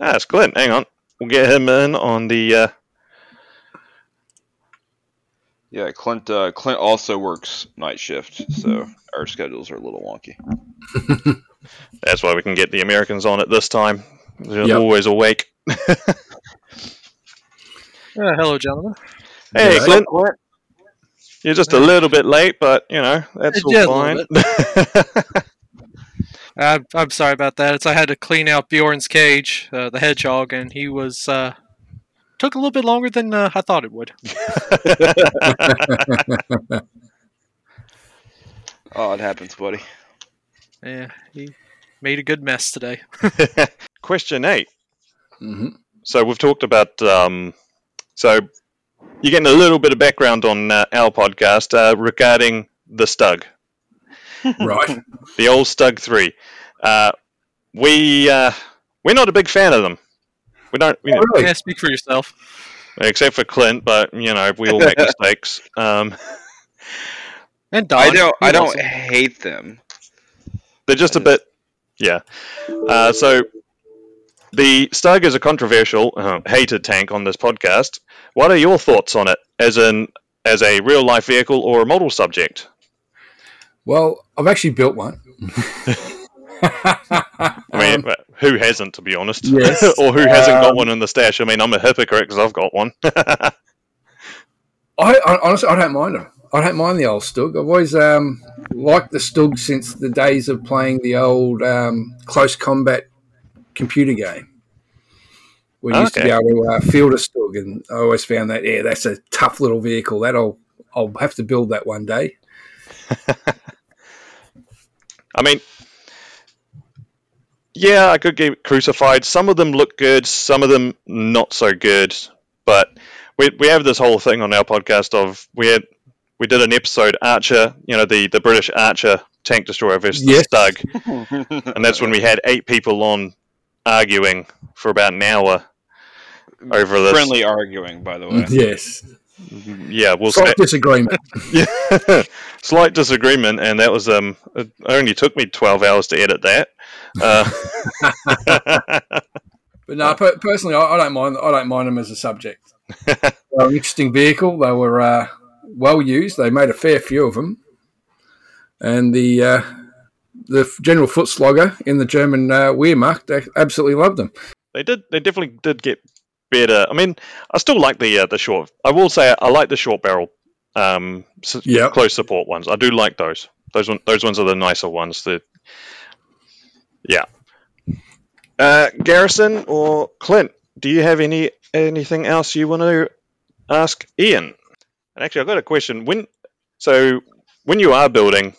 Ah, it's Clint. Hang on. We'll get him in on the. Uh, Yeah, Clint. Uh, Clint also works night shift, so our schedules are a little wonky. that's why we can get the Americans on it this time. They're Yep. always awake. Uh, hello, gentlemen. Hey, Yeah. Clint. You're just a little bit late, but you know that's all fine. I'm, I'm sorry about that. It's I had to clean out Bjorn's cage, uh, the hedgehog, and he was uh, took a little bit longer than uh, I thought it would. Oh, it happens, buddy. Yeah, he made a good mess today. Question eight. hmm So we've talked about. Um, so you're getting a little bit of background on uh, our podcast uh, regarding the Stug, Right. the old Stug Three. Uh, we uh, we're not a big fan of them. We don't, you know, Really? Yeah, speak for yourself. except for Clint, but you know we all make mistakes. Um, And Don. I don't. I don't hate them. They're just a bit, yeah. Uh, so the Stug is a controversial, uh, hated tank on this podcast. What are your thoughts on it, as in as a real life vehicle or a model subject? Well, I've actually built one. I mean, Um, who hasn't, to be honest? yes. or who hasn't got Um, one in the stash? I mean, I'm a hypocrite because I've got one. I, I honestly I don't mind them. I don't mind the old Stug. I've always um, liked the Stug since the days of playing the old um, close combat computer game. We used to be able to uh, field a Stug, and I always found that yeah, that's a tough little vehicle. That I'll I'll have to build that one day. I mean, yeah, I could get crucified. Some of them look good, some of them not so good. But we we have this whole thing on our podcast of we had we did an episode Archer, you know, the the British Archer tank destroyer versus Yes. the Stug, and that's when we had eight people on arguing for about an hour over this. Friendly arguing, by the way. Yes, Yeah, we'll slight say, disagreement. yeah, slight disagreement, and that was um, it only took me twelve hours to edit that. Uh, But no, per- personally, I, I don't mind. I don't mind them as a subject. They're an interesting vehicle. They were uh, well used. They made a fair few of them, and the uh, the general foot slogger in the German uh, Wehrmacht they absolutely loved them. they did, they definitely did get better. I mean, I still like the uh, the short. I will say I like the short barrel, um, Yep. close support ones. I do like those. Those one, those ones are the nicer ones. The yeah. Uh, Garrison or Clint, do you have any anything else you want to ask Ian? And actually, I've got a question. When so when you are building,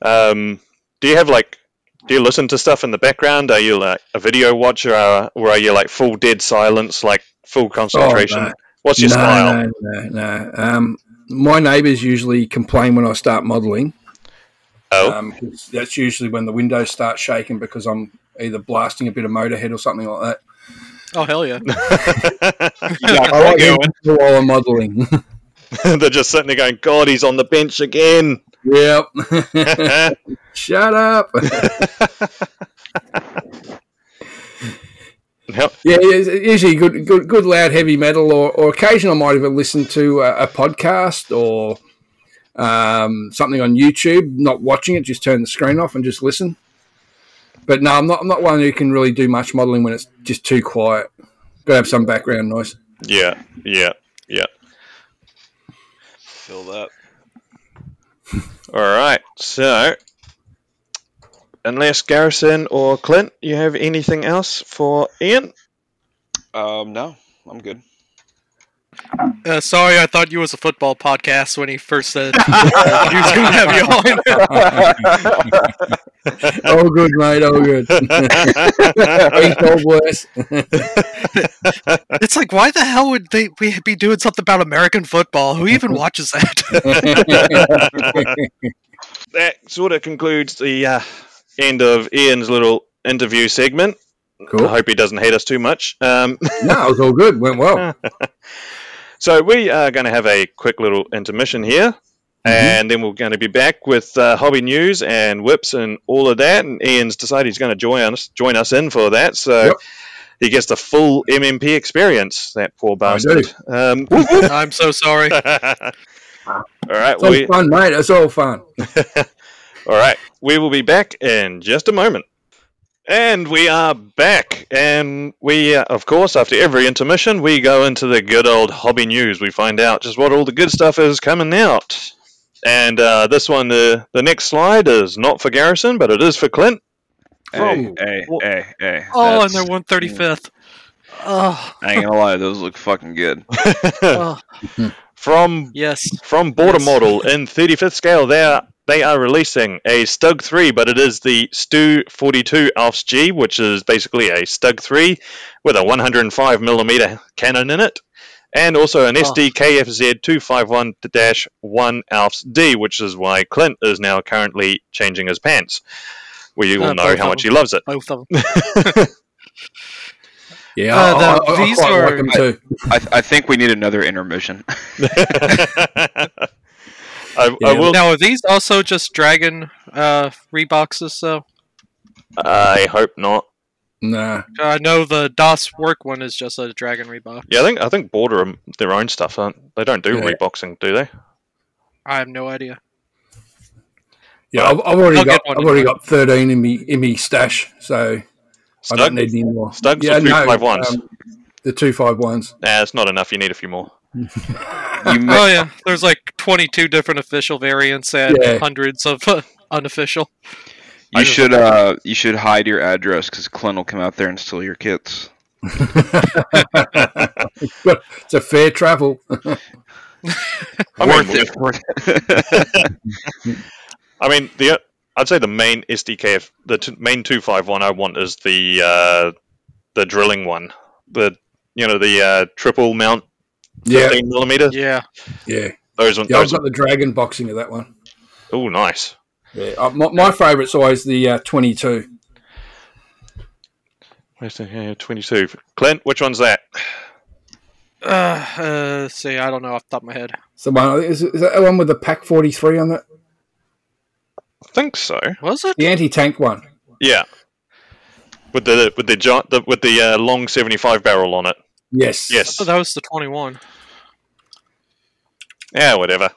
um, do you have like do you listen to stuff in the background? Are you like a video watcher, or, or are you like full dead silence, like full concentration? Oh, no. What's your no, style? no, no, no. Um, my neighbours usually complain when I start modelling. Oh, Um, 'cause that's usually when the windows start shaking because I'm either blasting a bit of motorhead or something like that. Oh hell yeah! I like it while I'm modelling. they're just sitting there going, "God, he's on the bench again." yep. Shut up. Yeah, usually good, good, good loud heavy metal, or, or occasionally I might even listen to a, a podcast or um, something on YouTube, not watching it, just turn the screen off and just listen. But no, I'm not. I'm not one who can really do much modelling when it's just too quiet. Got to have some background noise. Yeah, yeah, yeah. That. All right. So, unless Garrison or Clint, you have anything else for Ian? Um, no, I'm good. Uh, sorry, I thought you was a football podcast when he first said uh, he was going to have you on. oh, good, mate. Oh, good. He's all worse. It's like, why the hell would they we be doing something about American football? Who even watches that? that sort of concludes the uh, end of Ian's little interview segment. Cool. I hope he doesn't hate us too much. Um, No, it was all good. Went well. so we are going to have a quick little intermission here, and then we're going to be back with uh, hobby news and whips and all of that. And Ian's decided he's going to join us join us in for that, so Yep. he gets the full MMP experience. That poor I bastard. Um, I'm so sorry. all right, It's all we fun, mate. It's all fun. all right. We will be back in just a moment. And we are back, and we, uh, of course, after every intermission, we go into the good old hobby news. We find out just what all the good stuff is coming out. And uh, this one, the the next slide is not for Garrison, but it is for Clint. Hey, From- hey, hey, hey. Oh, and they're 135th. Oh, I ain't gonna lie, those look fucking good. oh, From yes. from Border Yes. Model in 35th scale, they are they are releasing a Stug 3, but it is the Stu 42 Ausf G, which is basically a Stug 3 with a 105mm cannon in it, and also an Oh. SD KFZ 251-1 Ausf D, which is why Clint is now currently changing his pants. We all Uh, know how of much he loves it. Both of them. Yeah, Uh, the- I, I these quite are- like. I, I think we need another intermission. I, I will. Now, are these also just Dragon uh, reboxes, though? I hope not. Nah. I know the Das Werk one is just a Dragon rebox. Yeah, I think I think Border are their own stuff, aren't they? Don't do Yeah. reboxing, do they? I have no idea. Yeah, I've, I've already I'll got I've already got thirteen in me in me stash, so I don't need any more. Stugs yeah, or two no, five ones? um, the two five ones. Nah, it's not enough. You need a few more. You Oh yeah, there's like 22 different official variants and Yeah. hundreds of uh, unofficial. you should uh you should hide your address because Clint will come out there and steal your kits. it's a fair travel. Worth it. Worth it. I mean, the I'd say the main SDKF, the t- main two five one I want is the uh, the drilling one, the you know the uh, triple mount yeah, fifteen millimeter. Yeah, yeah, Those ones. yeah. I've Those got the dragon boxing of that one. oh, nice. Yeah, uh, my, my favourite's always the uh, twenty-two. Where's the uh, twenty two? Clint, which one's that? uh, uh, see, I don't know off the top of my head. It's the one. Is, is that the one with the Pak forty-three on it? I think so. Was it? The anti-tank one. Yeah. With the with the, gi- the with the uh, long seventy five barrel on it. Yes. Yes. Oh, that was the 21. Yeah, whatever.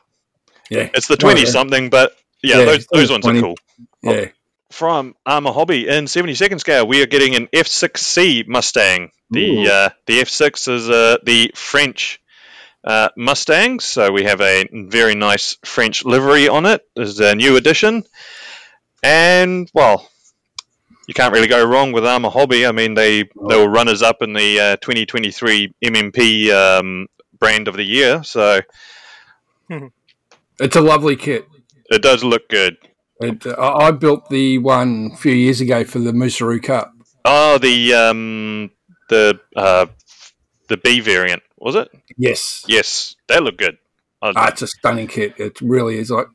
Yeah. It's the Oh, twenty yeah. something, but yeah, Yeah, those those ones 20. are cool. Yeah. from Arma Hobby in 72nd scale, we are getting an F6C Mustang. The uh, the F6 is uh, the French uh, Mustang, so we have a very nice French livery on it. There's a new edition, and well, you can't really go wrong with Arma Hobby. I mean, they they were runners up in the uh, 2023 MMP um, brand of the year, so It's a lovely kit. it does look good. It, uh, I built the one a few years ago for the Musaru Cup. Oh, the um, the uh, the B variant was it? Yes. Yes, they look good. Ah, it's a stunning kit. It really is. Like,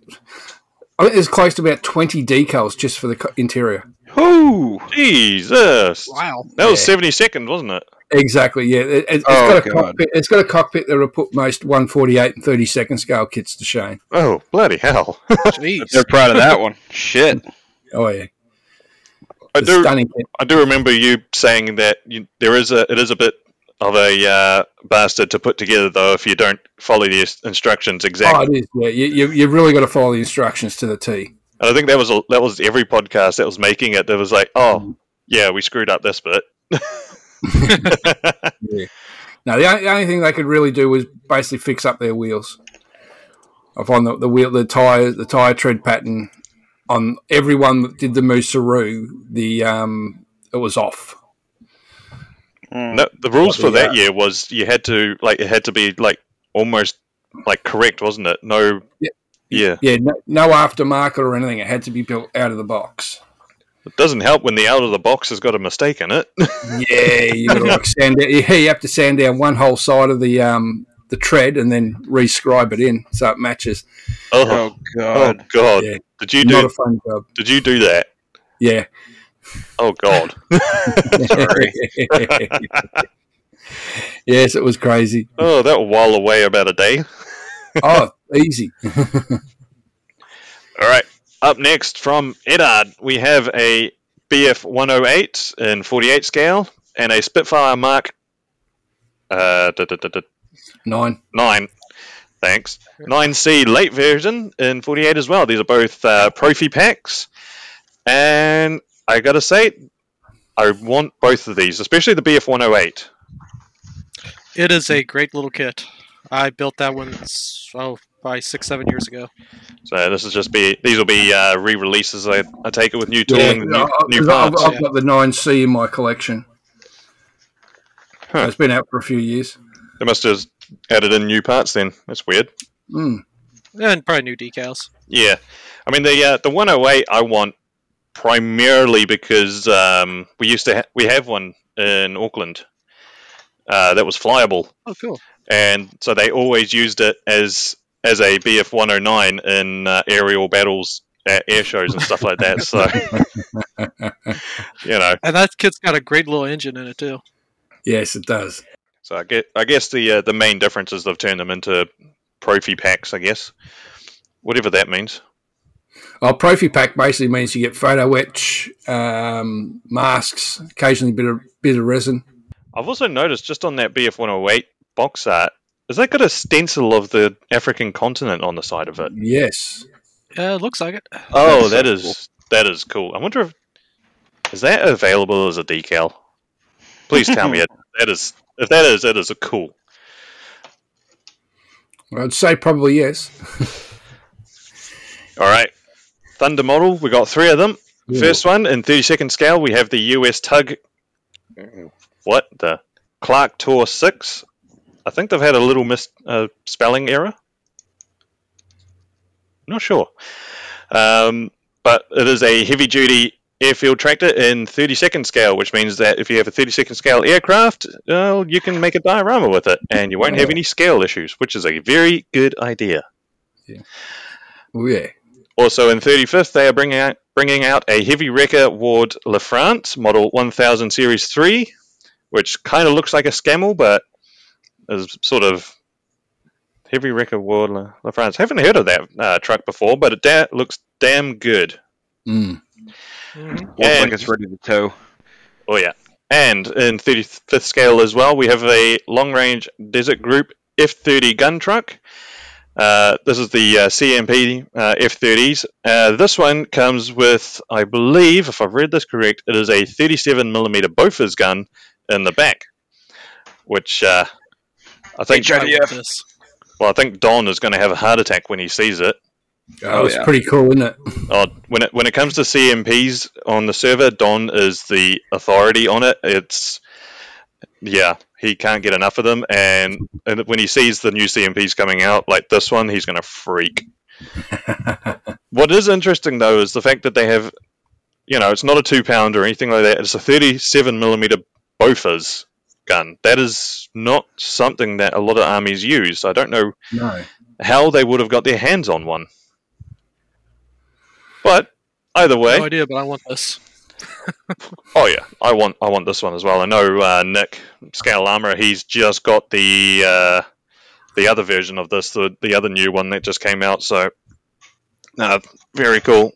I think there's close to about 20 decals just for the interior. Whoo! Jesus, Wow. that was Yeah. seventy second, wasn't it? Exactly. Yeah. It, it, it's Oh, got a God. cockpit. It's got a cockpit that will put most 148 and 32nd scale kits to shame. Oh, bloody hell! Jeez. They're proud of that one. Shit. Oh yeah. I It's do. I do remember you saying that you, there is a, it is a bit of a uh, bastard to put together, though, if you don't follow the instructions exactly. Oh, it is. Yeah, you, you, you've really got to follow the instructions to the T. And I think that was a, that was every podcast that was making it. That was like, oh, yeah, we screwed up this bit. No, the only, the only thing they could really do was basically fix up their wheels. I find the, the wheel, the tire, the tire tread pattern on everyone that did the Musaru, the um, it was off. Mm. No, the rules for the, that year was you had to like it had to be like almost like correct, wasn't it? No. Yeah. Yeah. Yeah, no, no aftermarket or anything. It had to be built out of the box. It doesn't help when the out of the box has got a mistake in it. Yeah, you got to like sand down. Yeah, you have to sand down one whole side of the um, the tread and then rescribe it in so it matches. oh, Oh oh god. god! Yeah. Did you do? Not do? a fun job. Did you do that? Yeah. Oh god! Sorry. yes, it was crazy. oh, that will while away about a day. Oh, easy. All right. Up next from Eduard, we have a BF 108 in 48 scale and a Spitfire Mark uh, da, da, da, Nine. 9. Thanks. 9C late version in 48 as well. These are both uh, Profi packs. And I got to say, I want both of these, especially the BF 108. It is a great little kit. I built that one s- oh probably six seven years ago. So this is just be these will be uh, re-releases. I, I take it with new Yeah, tooling, no, new, new 'cause I've, parts. I've got the 9C in my collection. Huh. It's been out for a few years. They must have added in new parts then. That's weird. Mm. And probably new decals. Yeah, I mean the uh, the 108 I want primarily because um, we used to ha- we have one in Auckland uh, that was flyable, Oh cool. and so they always used it as as a BF 109 in uh, aerial battles at air shows and stuff like that. So you know, And that kit's got a great little engine in it too. Yes, it does. so I get I guess the uh, the main difference is they've turned them into Profi packs. I guess whatever that means. Oh, Profi Pack basically means you get photo etch, um, masks, occasionally a bit of, bit of resin. I've also noticed just on that BF 108 box art, has that got a stencil of the African continent on the side of it? Yes. Yeah, it looks like it. Oh, That's that so is that is cool. I wonder if is that available as a decal? Please tell me it. That is if that is that is a cool. I'd say probably yes. All right, Thunder model. We got three of them. First one in 30 second scale, we have the US Tug. What the Clark Tour Six? I think they've had a little mis uh, spelling error. Not sure, um, but it is a heavy duty airfield tractor in 30 second scale, which means that if you have a 30 second scale aircraft, well, you can make a diorama with it, and you won't have any scale issues, which is a very good idea. Yeah. Oh, yeah. Also in 35th, they are bringing out, bringing out a heavy wrecker Ward LaFrance model 1000 Series 3, which kind of looks like a Scammell, but is sort of heavy wrecker Ward La- LaFrance. Haven't heard of that uh, truck before, but it da- looks damn good. Mm. hmm Looks like it's ready to tow. Oh yeah. And in 35th scale as well, we have a long range Desert Group F30 gun truck. Uh, this is the uh, CMP uh, F30s. Uh, this one comes with, I believe, if I've read this correct, it is a 37mm Bofors gun in the back, which uh, I think, Hey, I Yeah. want this. well, I think Don is going to have a heart attack when he sees it. Oh, Oh, it's yeah. pretty cool, isn't it? Oh, when it when it comes to CMPs on the server, Don is the authority on it. It's yeah, he can't get enough of them, and, and when he sees the new CMPs coming out like this one, he's gonna freak. what is interesting though is the fact that they have, you know, it's not a two pound or anything like that. It's a thirty-seven millimeter Bofors gun. That is not something that a lot of armies use. I don't know No. how they would have got their hands on one. But either way, No idea, but I want this. Oh yeah, I want I want this one as well. I know uh, Nick Scale Armor. He's just got the uh, the other version of this, the the other new one that just came out. So, uh, very cool.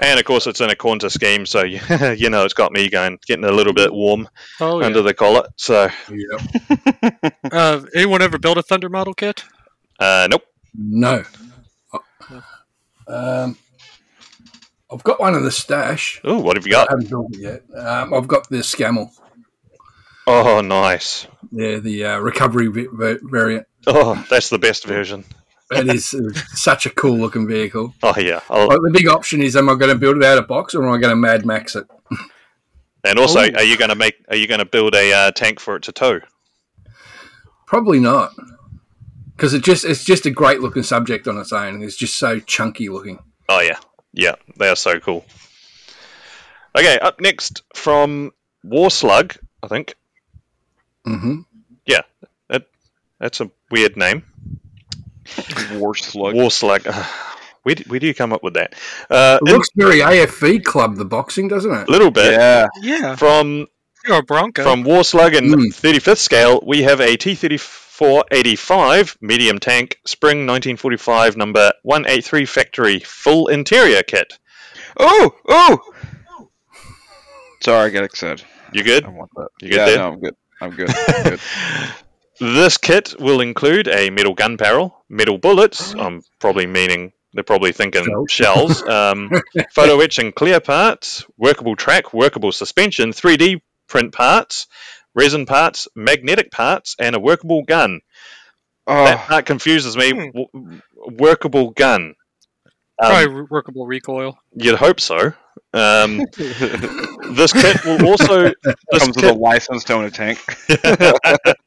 And of course, it's in a Qantas scheme, so you, you know it's got me going, getting a little bit warm Oh, under the collar. So, Yep. Uh, anyone ever built a Thunder model kit? uh, nope. No. Um, I've got one in the stash. Oh, what have you got? I got? haven't built it yet. Um, I've got the Scammell. Oh, nice. Yeah, the uh, recovery va- va- variant. Oh, that's the best version. It is uh, such a cool looking vehicle. Oh yeah. I'll, Like, the big option is: am I going to build it out of box or am I going to Mad Max it? and also, Ooh. are you going to make? Are you going to build a uh, tank for it to tow? Probably not, because it just it's just a great looking subject on its own. It's just so chunky looking. Oh yeah, yeah, they are so cool. Okay, up next from War Slug, I think hmm that's a weird name. War slug. War Slug. Where do, where do you come up with that? Uh, It looks very AFV club the boxing, doesn't it? a little bit Yeah. Yeah, from you're a Bronco. from War Slug and Mm. 35th scale. We have a T3485 medium tank, spring 1945, number 183 factory, full interior kit. Oh, oh. Sorry, I got excited. You good? I want that. You good yeah, there? no, I'm good. I'm good. I'm good. This kit will include a metal gun barrel, metal bullets. I'm probably meaning they're probably thinking Shells. shells. Um, photo etch and clear parts, workable track, workable suspension, 3D print parts, resin parts, magnetic parts, and a workable gun. That Oh, part confuses me. Hmm. W- workable gun. Um, Probably workable recoil. You'd hope so. Um, this kit will also this comes with a license to own a tank.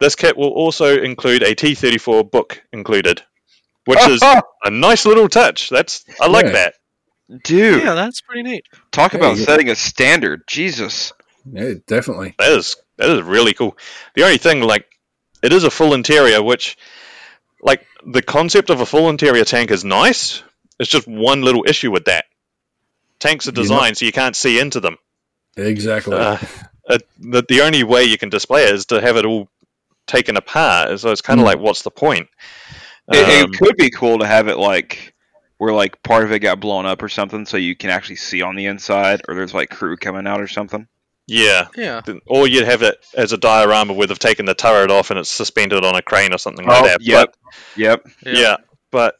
this kit will also include a T34 book included, which is a nice little touch. That's I like Yeah. that. Dude, Yeah, that's pretty neat. talk Yeah, about yeah. setting a standard. Jesus. Yeah, definitely. That is that is really cool. The only thing, like, it is a full interior, which, like, the concept of a full interior tank is nice. It's just one little issue with that. Tanks are You're not- designed so you can't see into them. Exactly. Uh, it, the, the only way you can display it is to have it all taken apart. So it's kind of Mm. like, what's the point? It, Um, it could be cool to have it like where like part of it got blown up or something, so you can actually see on the inside, or there's like crew coming out or something. Yeah. Yeah. Or you'd have it as a diorama where they've taken the turret off and it's suspended on a crane or something like Oh, that. yep. Yep. But, yeah. But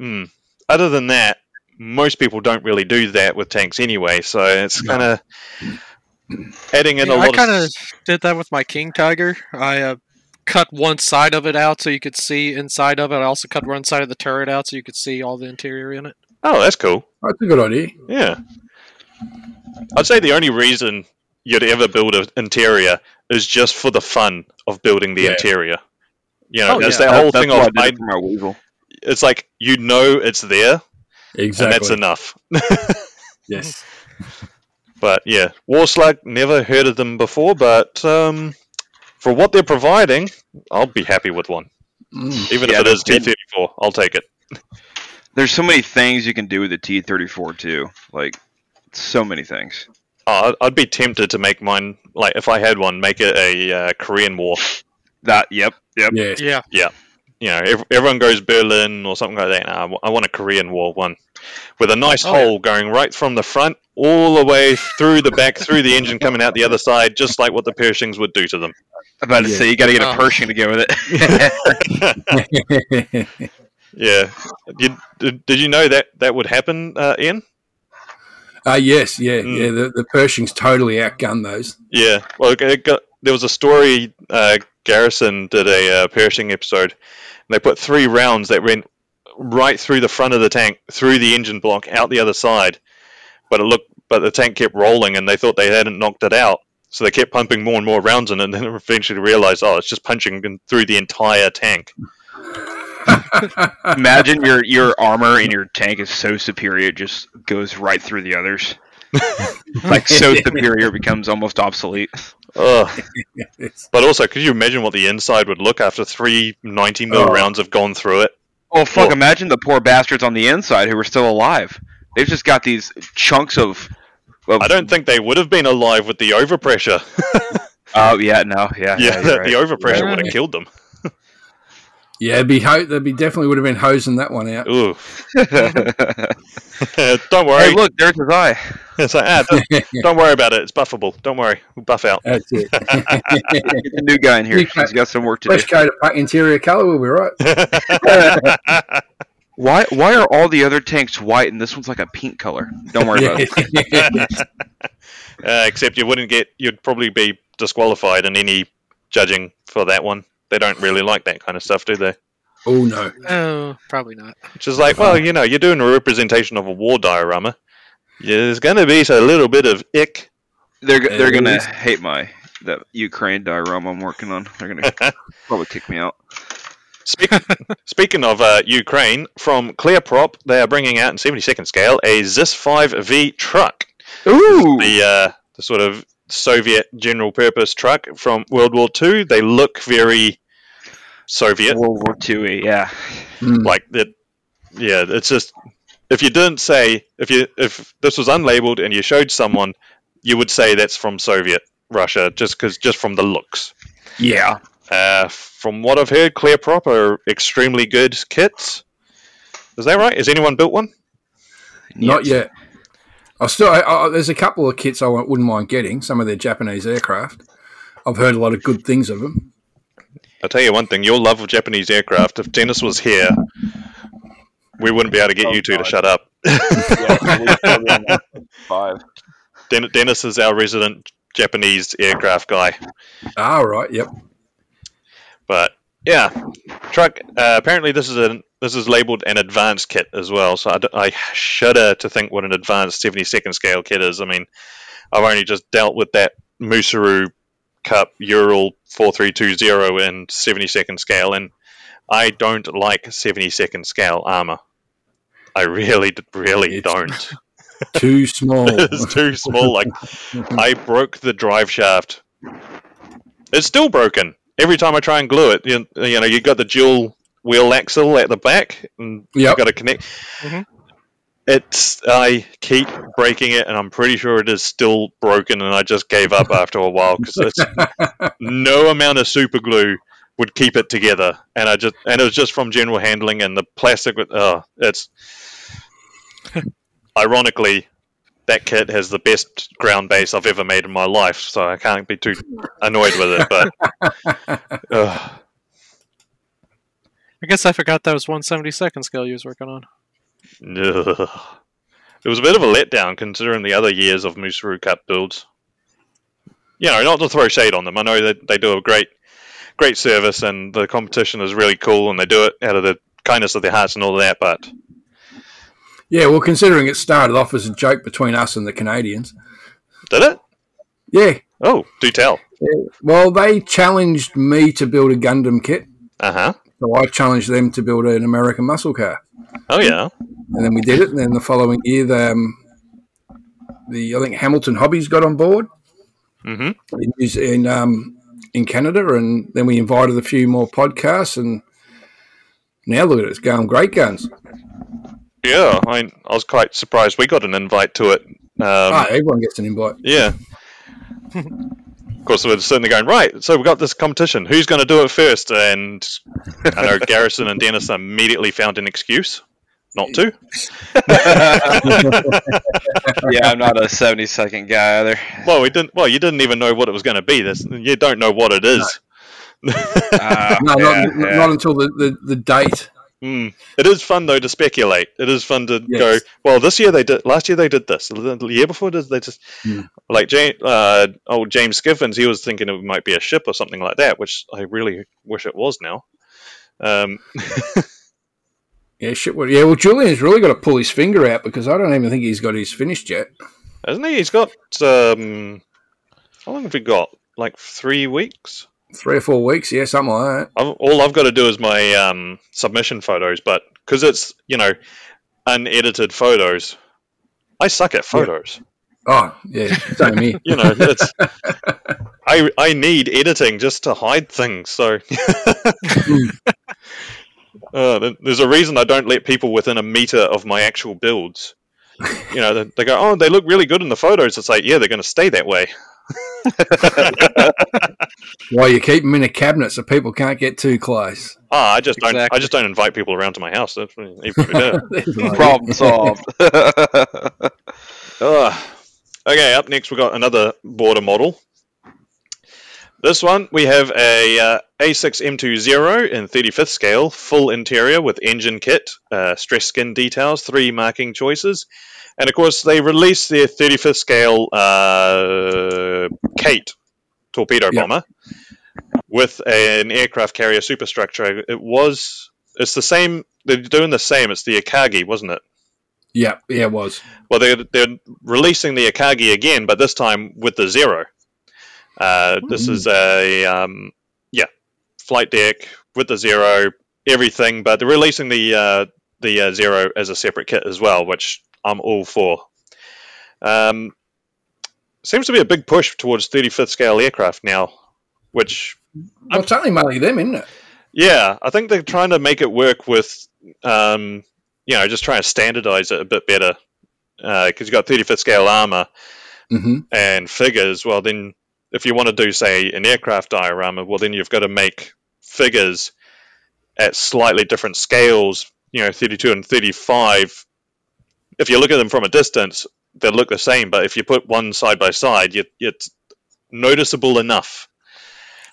mm, other than that, most people don't really do that with tanks anyway. So it's kind of adding in Yeah, a I lot I kind of. of did that with my King Tiger. I uh, cut one side of it out so you could see inside of it. I also cut one side of the turret out so you could see all the interior in it. Oh, that's cool. That's a good idea. Yeah. I'd say the only reason you'd ever build an interior is just for the fun of building the Yeah. interior. You know, Oh, it's yeah. that whole thing of I I, did my weasel. it's like you know it's there and that's enough. yes. But yeah, War Slug never heard of them before, but um, for what they're providing, I'll be happy with one. Mm. Even Yeah, if it is T34, I'll take it. There's so many things you can do with the T34 too. Like so many things. Oh, I'd- I'd be tempted to make mine like if I had one, make it a uh, Korean War. That. Yep. Yep. Yes. Yeah. You know, ev- everyone goes Berlin or something like that. Nah, I want a Korean War one with a nice Oh, hole going right from the front all the way through the back, through the engine coming out the other side, just like what the Pershings would do to them. I'm about to Yeah. say you got to get a Oh. Pershing to go with it. Yeah. You, did, did you know that that would happen, uh, Ian? Uh, yes, yeah, Mm. yeah. The, the Pershings totally outgunned those. Yeah. Well, got, there was a story. Uh, Garrison did a uh, Pershing episode. And they put three rounds that went right through the front of the tank, through the engine block, out the other side. But it looked, but the tank kept rolling, and they thought they hadn't knocked it out. So they kept pumping more and more rounds in, it, and then eventually realized, oh, it's just punching through the entire tank. Imagine your your armor and your tank is so superior, it just goes right through the others. Like so superior, becomes almost obsolete. Ugh. But also, could you imagine what the inside would look after three 90 mil Oh. rounds have gone through it? Oh fuck! Well- imagine the poor bastards on the inside who are still alive. They've just got these chunks of. of I don't think they would have been alive with the overpressure. Oh yeah, no, yeah, yeah, yeah. you're right. the overpressure Right. would have killed them. Yeah, be ho- there'd be definitely would have been hosing that one out. Ooh, don't worry. Hey, look, there's his eye. It's like, ah, don't, don't worry about it. It's buffable. Don't worry. We'll buff out. That's it. Get the new guy in here. He's got some work to Fresh do. coat of paint, interior colour, we'll be right. Why? Why are all the other tanks white and this one's like a pink color? Don't worry about it. Uh, except you wouldn't get. You'd probably be disqualified in any judging for that one. They don't really like that kind of stuff, do they? oh no. Oh, probably not. Which is like, well, you know, you're doing a representation of a war diorama. There's going to be a little bit of ick. They're they're gonna hate my that Ukraine diorama I'm working on. They're gonna probably kick me out. Speak, speaking of uh, Ukraine, from Clearprop, they are bringing out in 72nd scale a Zis 5V truck. Ooh, The uh, the sort of Soviet general purpose truck from World War II. They look very Soviet. World War Two. Yeah, Mm. like that yeah it's just if you didn't say if you if this was unlabeled and you showed someone you would say that's from soviet russia just because just from the looks yeah. uh, from what i've heard clear prop are extremely good kits is that right has anyone built one Not yet. I still. I, I, there's a couple of kits I wouldn't mind getting. Some of their Japanese aircraft. I've heard a lot of good things of them. i'll tell you one thing your love of japanese aircraft if dennis was here we wouldn't be able to get Oh, you two to shut up Five. Den- dennis is our resident japanese aircraft guy Ah, right. Yep. But yeah, truck. Uh, apparently, this is a this is labeled an advanced kit as well. So I, d- I shudder to think what an advanced seventy second scale kit is. I mean, I've only just dealt with that Musaru Cup Ural four three two zero in seventy second scale, and I don't like seventy second scale armor. I really, really It's- don't. Too small. it's too small. Like I broke the drive shaft. It's still broken. Every time I try and glue it, you, you know, you got the dual wheel axle at the back, and you've got to connect. Mhm. It's I keep breaking it, and I'm pretty sure it is still broken, and I just gave up after a while because no amount of super glue would keep it together, and I just and it was just from general handling and the plastic. with- Oh, it's ironically that kit has the best ground base I've ever made in my life, so I can't be too annoyed with it. But ugh. I guess I forgot that was 172nd scale you was working on. Ugh. It was a bit of a letdown considering the other years of Musaru Cup builds. You know, not to throw shade on them. I know that they do a great, great service, and the competition is really cool, and they do it out of the kindness of their hearts and all that. But yeah. Well, considering it started off as a joke between us and the Canadians. did it? Yeah. Oh, do tell. Well, they challenged me to build a Gundam kit, Uh huh. so I challenged them to build an American muscle car, Oh yeah. and then we did it. And then the following year, the, um, the I think Hamilton Hobbies got on board Mm-hmm. in in um, in Canada, and then we invited a few more podcasts, and now look at it, it's going great guns. Yeah, I, I was quite surprised. We got an invite to it. Um, ah, everyone gets an invite. Yeah. of course, we're sitting there going, right, so we've got this competition. Who's going to do it first? And I know Garrison and Dennis immediately found an excuse not to. yeah, I'm not a 70 second guy either. Well, we didn't. Well, you didn't even know what it was going to be. This you don't know what it is. Uh, No, yeah, not, yeah. not until the, the, the date. Mm. It is fun though to speculate. It is fun to Yes. go. Well, this year they did. Last year they did this. The year before did they just Hmm. like James, uh, old James Skiffins. He was thinking it might be a ship or something like that, which I really wish it was now. Um, Yeah, shit. Well, yeah, well, Julian's really got to pull his finger out because I don't even think he's got his finished yet. hasn't he? He's got um, how long have we got? Like three weeks. Three or four weeks, yeah, something like that. I've, all I've got to do is my um, submission photos, but because it's you know unedited photos, I suck at photos. Oh, yeah, same here. You know, it's I I need editing just to hide things. So uh, there's a reason I don't let people within a meter of my actual builds. You know, they, they go, oh, they look really good in the photos. It's like, yeah, they're going to stay that way. Why you keep them in a cabinet so people can't get too close. Ah, I just don't. I just don't invite people around to my house. That's even if we do. There's one. Problem solved. Ugh. Okay, up next we've got another border model. This one we have a uh, A6M20 in 35th scale, full interior with engine kit, uh, stress skin details, three marking choices, and of course they released their 35th scale uh, Kate torpedo Yeah. bomber with an aircraft carrier superstructure. It was it's the same. They're doing the same. It's the Akagi, wasn't it? Yeah, yeah, it was. Well, they're, they're releasing the Akagi again, but this time with the Zero. Uh, this is a um, yeah flight deck with the Zero, everything, but they're releasing the uh, the uh, Zero as a separate kit as well, which I'm all for. Um, seems to be a big push towards 35th scale aircraft now, which Well, it's only mainly them, isn't it? yeah, I think they're trying to make it work with, um, you know, just trying to standardize it a bit better. Because you've got 35th scale armor hmm and figures. Well, then if you want to do, say, an aircraft diorama, well, then you've got to make figures at slightly different scales, you know, 32 and 35. If you look at them from a distance, they'll look the same, but if you put one side by side, you, it's noticeable enough.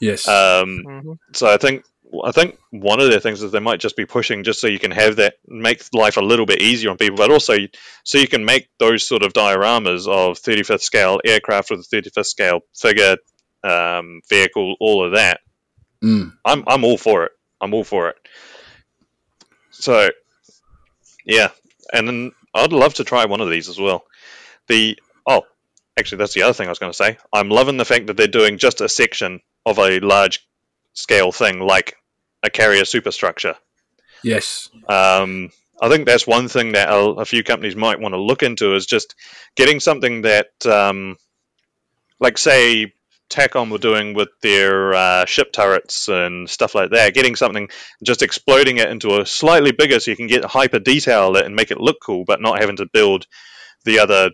Yes. Um, Mhm. so I think I think one of the things is they might just be pushing just so you can have that make life a little bit easier on people, but also so you can make those sort of dioramas of 35th scale aircraft with a 35th scale figure, um, vehicle, all of that. Mm. I'm I'm all for it. I'm all for it. So, yeah, and then I'd love to try one of these as well. The oh, actually, that's the other thing I was going to say. I'm loving the fact that they're doing just a section of a large scale thing like a carrier superstructure. Yes. Um, I think that's one thing that a, a few companies might want to look into is just getting something that, um, like say, Takom were doing with their uh, ship turrets and stuff like that. Getting something, just exploding it into a slightly bigger, so you can get hyper detail it and make it look cool, but not having to build the other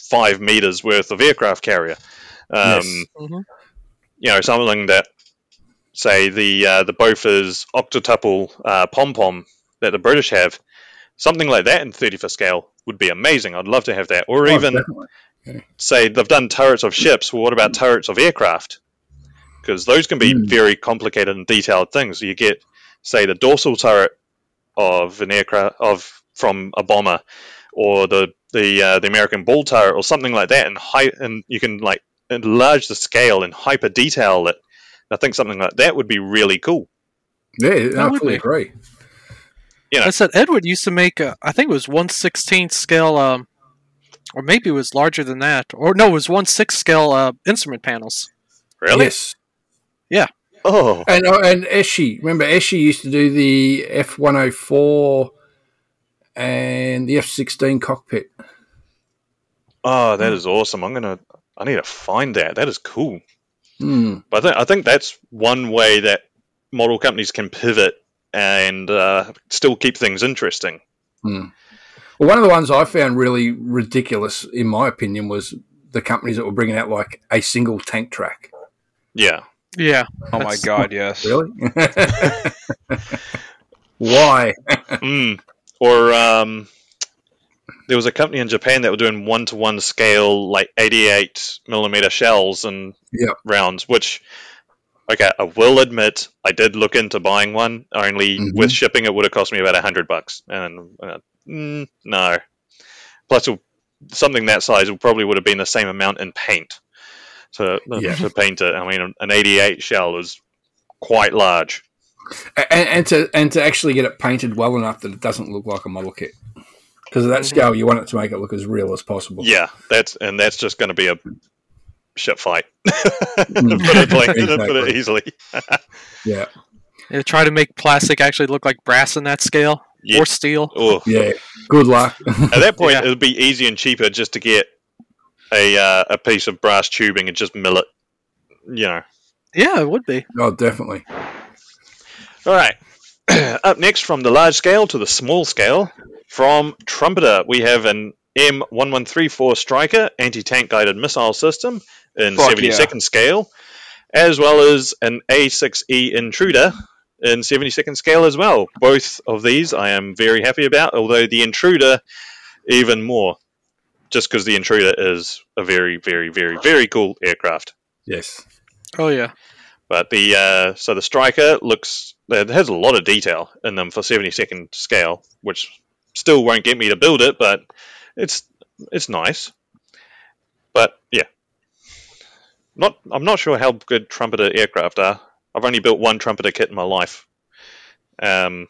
five meters worth of aircraft carrier. Um, Yes. Mhm. You know, something that, say, the uh, the Bofors octuple uh, pom pom that the British have, something like that in 35th scale would be amazing. I'd love to have that, or Oh, even definitely. Say they've done turrets of ships. Well, what about turrets of aircraft? Because those can be Hmm. very complicated and detailed things. You get, say, the dorsal turret of an aircraft of from a bomber, or the the uh, the American ball turret, or something like that, and high, and you can like enlarge the scale and hyper detail it. I think something like that would be really cool. Yeah, That I would fully be. agree. Yeah. I said Eduard used to make. Uh, I think it was one sixteenth scale, um, or maybe it was larger than that, or no, it was one sixth scale uh, instrument panels. Really? Yes. Yeah. Oh, And uh, and Eshi, remember Eshi used to do the F one hundred four and the F sixteen cockpit. oh, that is awesome. I'm gonna. I need to find that. That is cool. Hmm. But I think, I think that's one way that model companies can pivot and uh, still keep things interesting. Well, one of the ones I found really ridiculous, in my opinion, was the companies that were bringing out like a single tank track. Yeah. Yeah, Oh my That's- god, yes. Really? Why? Mm. Or um, there was a company in Japan that were doing one to one scale, like 88 millimeter shells and Yep. rounds, which, okay, I will admit, I did look into buying one, only Mhm. with shipping it would have cost me about a 100 bucks. And uh, mm, no. Plus, something that size would probably would have been the same amount in paint to, Yeah. to paint it. I mean, an 88 shell is quite large. and, and to and to actually get it painted well enough that it doesn't look like a model kit. Because of that Mhm. scale, you want it to make it look as real as possible. Yeah, that's and that's just going to be a ship fight. Mm. put, it plain, put it easily. Yeah. They try to make plastic actually look like brass in that scale Yeah. or steel. Oh, Yeah. Good luck. at that point, Yeah. it would be easy and cheaper just to get a uh, a piece of brass tubing and just mill it. You know. Yeah, it would be. oh, definitely. All right. Up next, from the large scale to the small scale, from Trumpeter, we have an M1134 Stryker anti tank guided missile system in Fuck 72nd scale, as well as an A6E Intruder in 72nd scale as well. Both of these I am very happy about, although the Intruder even more, just because the Intruder is a very, very, very, very cool aircraft. Yes. Oh yeah. But the uh, so the Stryker looks it has a lot of detail in them for seventy second scale, which still won't get me to build it, but it's it's nice. But yeah, not I'm not sure how good trumpeter aircraft are. I've only built one trumpeter kit in my life. Um,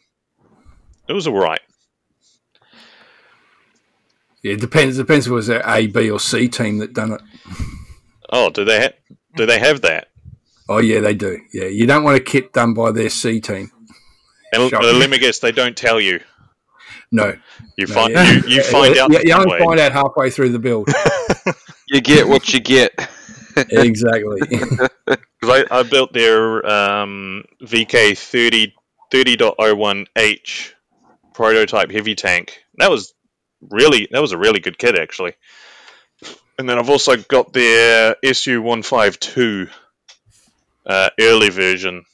it was alright. Yeah, it depends. Depends if it was a A, B, or C team that done it. Oh, do they ha- do they have that? Oh yeah, they do. Yeah, you don't want a kit done by their C team. And Shocking. let me guess, they don't tell you. No, You No, find yeah. you, you find out You, you only find out halfway through the build. You get what you get. Exactly. Because I, I built their um, VK 30 30.01H prototype heavy tank. That was really that was a really good kit actually. And then I've also got their SU 152 uh, early version,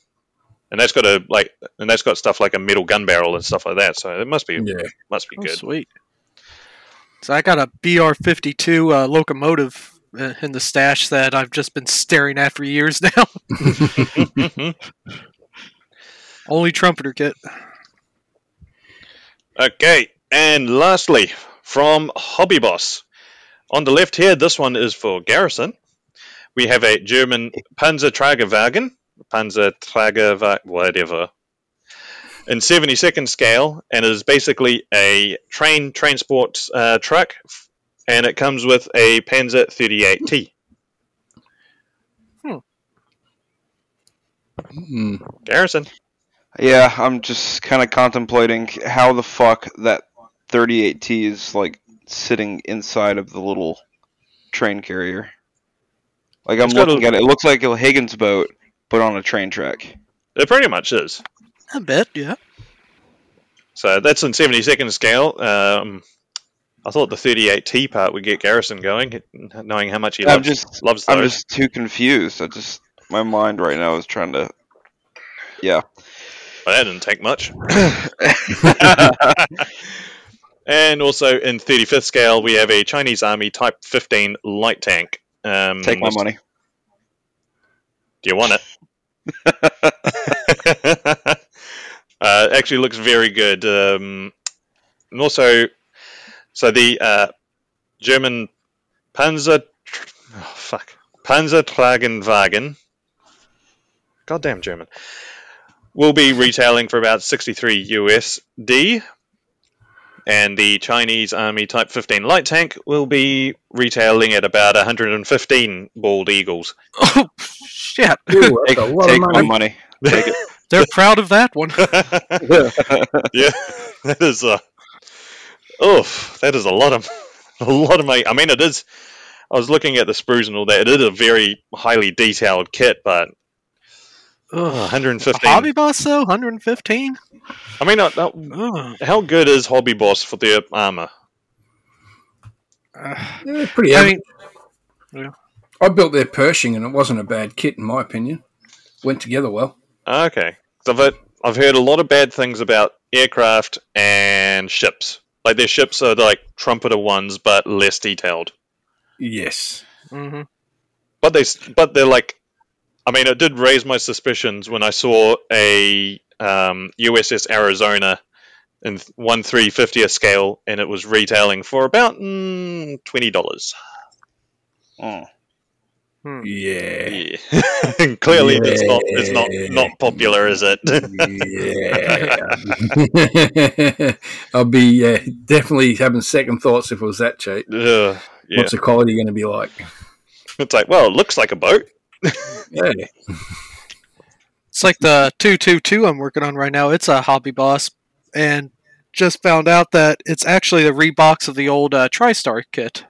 and that's got a like and that's got stuff like a metal gun barrel and stuff like that. So it must be yeah. must be Oh, good. sweet. So I got a BR-52 uh, locomotive uh, in the stash that I've just been staring at for years now. Only trumpeter kit. Okay, and lastly, from Hobby Boss. On the left here, this one is for Garrison. We have a German Panzerträgerwagen, Panzerträgerwagen, whatever, in 72nd scale, and is basically a train transport uh, truck, and it comes with a Panzer 38T. Mm. Garrison. Yeah, I'm just kind of contemplating how the fuck that 38T is like sitting inside of the little train carrier. Like I'm It's a- looking at it, it looks like a Higgins boat, but on a train track. It pretty much is. I bet, yeah. So that's in 72nd scale. Um, I thought the 38T part would get Garrison going, knowing how much he I'm loves, just, loves I'm just too confused. I just, my mind right now is trying to, yeah. Well, that didn't take much. and also in 35th scale, we have a Chinese Army Type 15 light tank. Um, Take my money. Do you want it? uh, actually, looks very good. Um, and also, so the uh, German Panzer, oh, fuck, Panzertragenwagen, goddamn German, will be retailing for about 63 USD. And the Chinese Army Type 15 light tank will be retailing at about 115 bald eagles. Oh, shit. Ooh, Take, take of my money. money. Take it. They're proud of that one. yeah, that is a. Oof, that is a lot of a lot of money. I mean, it is. I was looking at the sprues and all that. It is a very highly detailed kit, but oh, Ugh. 115. Hobby Boss, though? 115? I mean, uh, uh, how good is Hobby Boss for their armor? Uh, Yeah, pretty I average. mean, I built their Pershing and it wasn't a bad kit in my opinion. Went together well. Okay, so I've heard, I've heard a lot of bad things about aircraft and ships. Like their ships are like trumpeter ones, but less detailed. Yes. hmm but they but they're like i mean it did raise my suspicions when i saw a um, uss arizona in 1 350th scale and it was retailing for about mm, $20 Mm. Yeah. yeah clearly it's not it's not not popular is it yeah. I'll be uh, definitely having second thoughts if it was that cheap. Ugh, yeah What's the quality going to be like? it's like well it looks like a boat Yeah. It's like the 222 I'm working on right now. It's a Hobby Boss, and just found out that it's actually the rebox of the old uh, TriStar kit,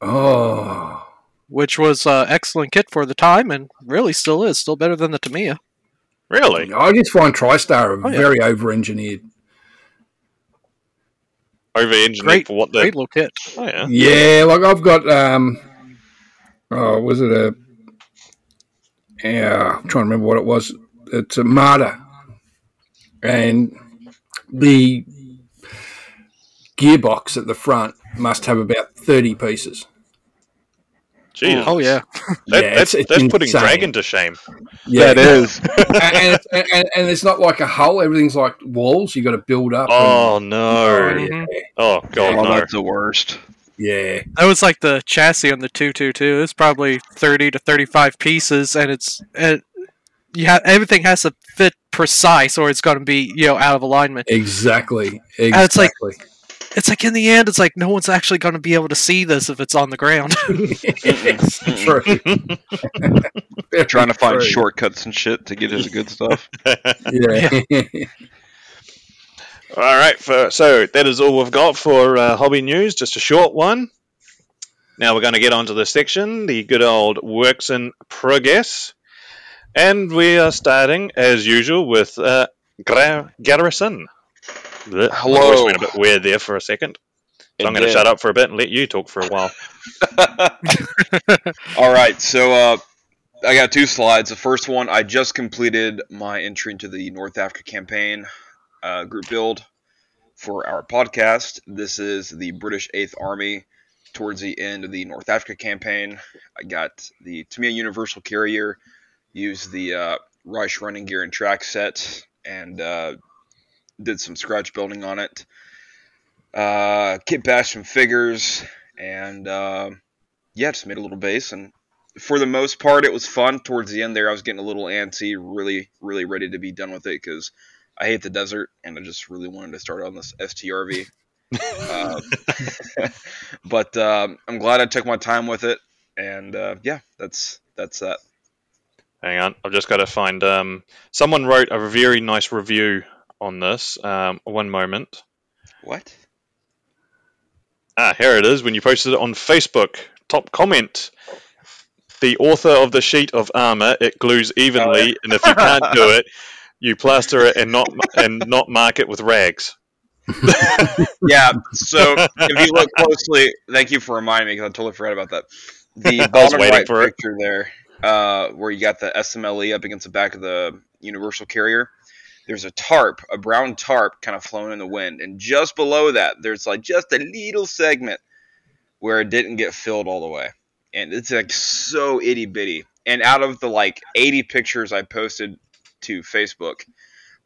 Oh. Which was uh, excellent kit for the time, and really still is. Still better than the Tamiya. really I just find TriStar Oh, yeah. very over engineered. over engineered Great- for what the. Great little kit. Oh yeah. Yeah, like I've got um oh was it a yeah, I'm trying to remember what it was. It's a Marder. And the gearbox at the front must have about thirty pieces. Jeez. Oh yeah. That, Yeah, that's it's- it's that's putting insane. Dragon to shame. Yeah, That is. and, and, it's- and, and it's not like a hull. Everything's like walls. You got to build up. Oh and- no. Mhm. Oh god oh, no. that's the worst. yeah, That was like the chassis on the 222. It's probably 30 to 35 pieces, and it's it, you have everything has to fit precise, or it's going to be you know out of alignment. exactly. Exactly. it's like- It's like in the end, it's like no one's actually going to be able to see this if it's on the ground. It's true. Very Trying to find true. shortcuts and shit to get to the good stuff. Yeah. All right, for, so that is all we've got for uh, hobby news. Just a short one. Now we're going to get onto the section, the good old works in progress, and we are starting as usual with uh, Gra- Garrison. Blech, Hello. voice went a bit weird there for a second. So I'm going to shut up for a bit and let you talk for a while. All right, so uh, I got two slides. The first one, I just completed my entry into the North Africa campaign uh, group build for our podcast. This is the British Eighth Army towards the end of the North Africa campaign. I got the Tamiya Universal Carrier, used the uh, Reich running gear and track set, and uh, did some scratch building on it. Uh, kit bashed some figures, and uh, yeah, just made a little base. And for the most part, it was fun. Towards the end there, I was getting a little antsy, really, really ready to be done with it because I hate the desert, and I just really wanted to start on this STRV. um, but um, I'm glad I took my time with it, and uh, yeah, that's that's that. Hang on, I've just got to find. Um, someone wrote a very nice review on this. Um, one moment. What? Ah, here it is. When you posted it on Facebook, top comment. The author of the sheet of armor, it glues evenly, Oh, yeah. and if you can't do it, you plaster it and not and not mark it with rags. Yeah. So if you look closely, thank you for reminding me because I totally forgot about that. The bottom waiting right for it. there, uh, where you got the SMLE up against the back of the Universal Carrier. There's a tarp, a brown tarp, kind of flown in the wind, and just below that, there's like just a little segment where it didn't get filled all the way, and it's like so itty bitty. And out of the like 80 pictures I posted to Facebook,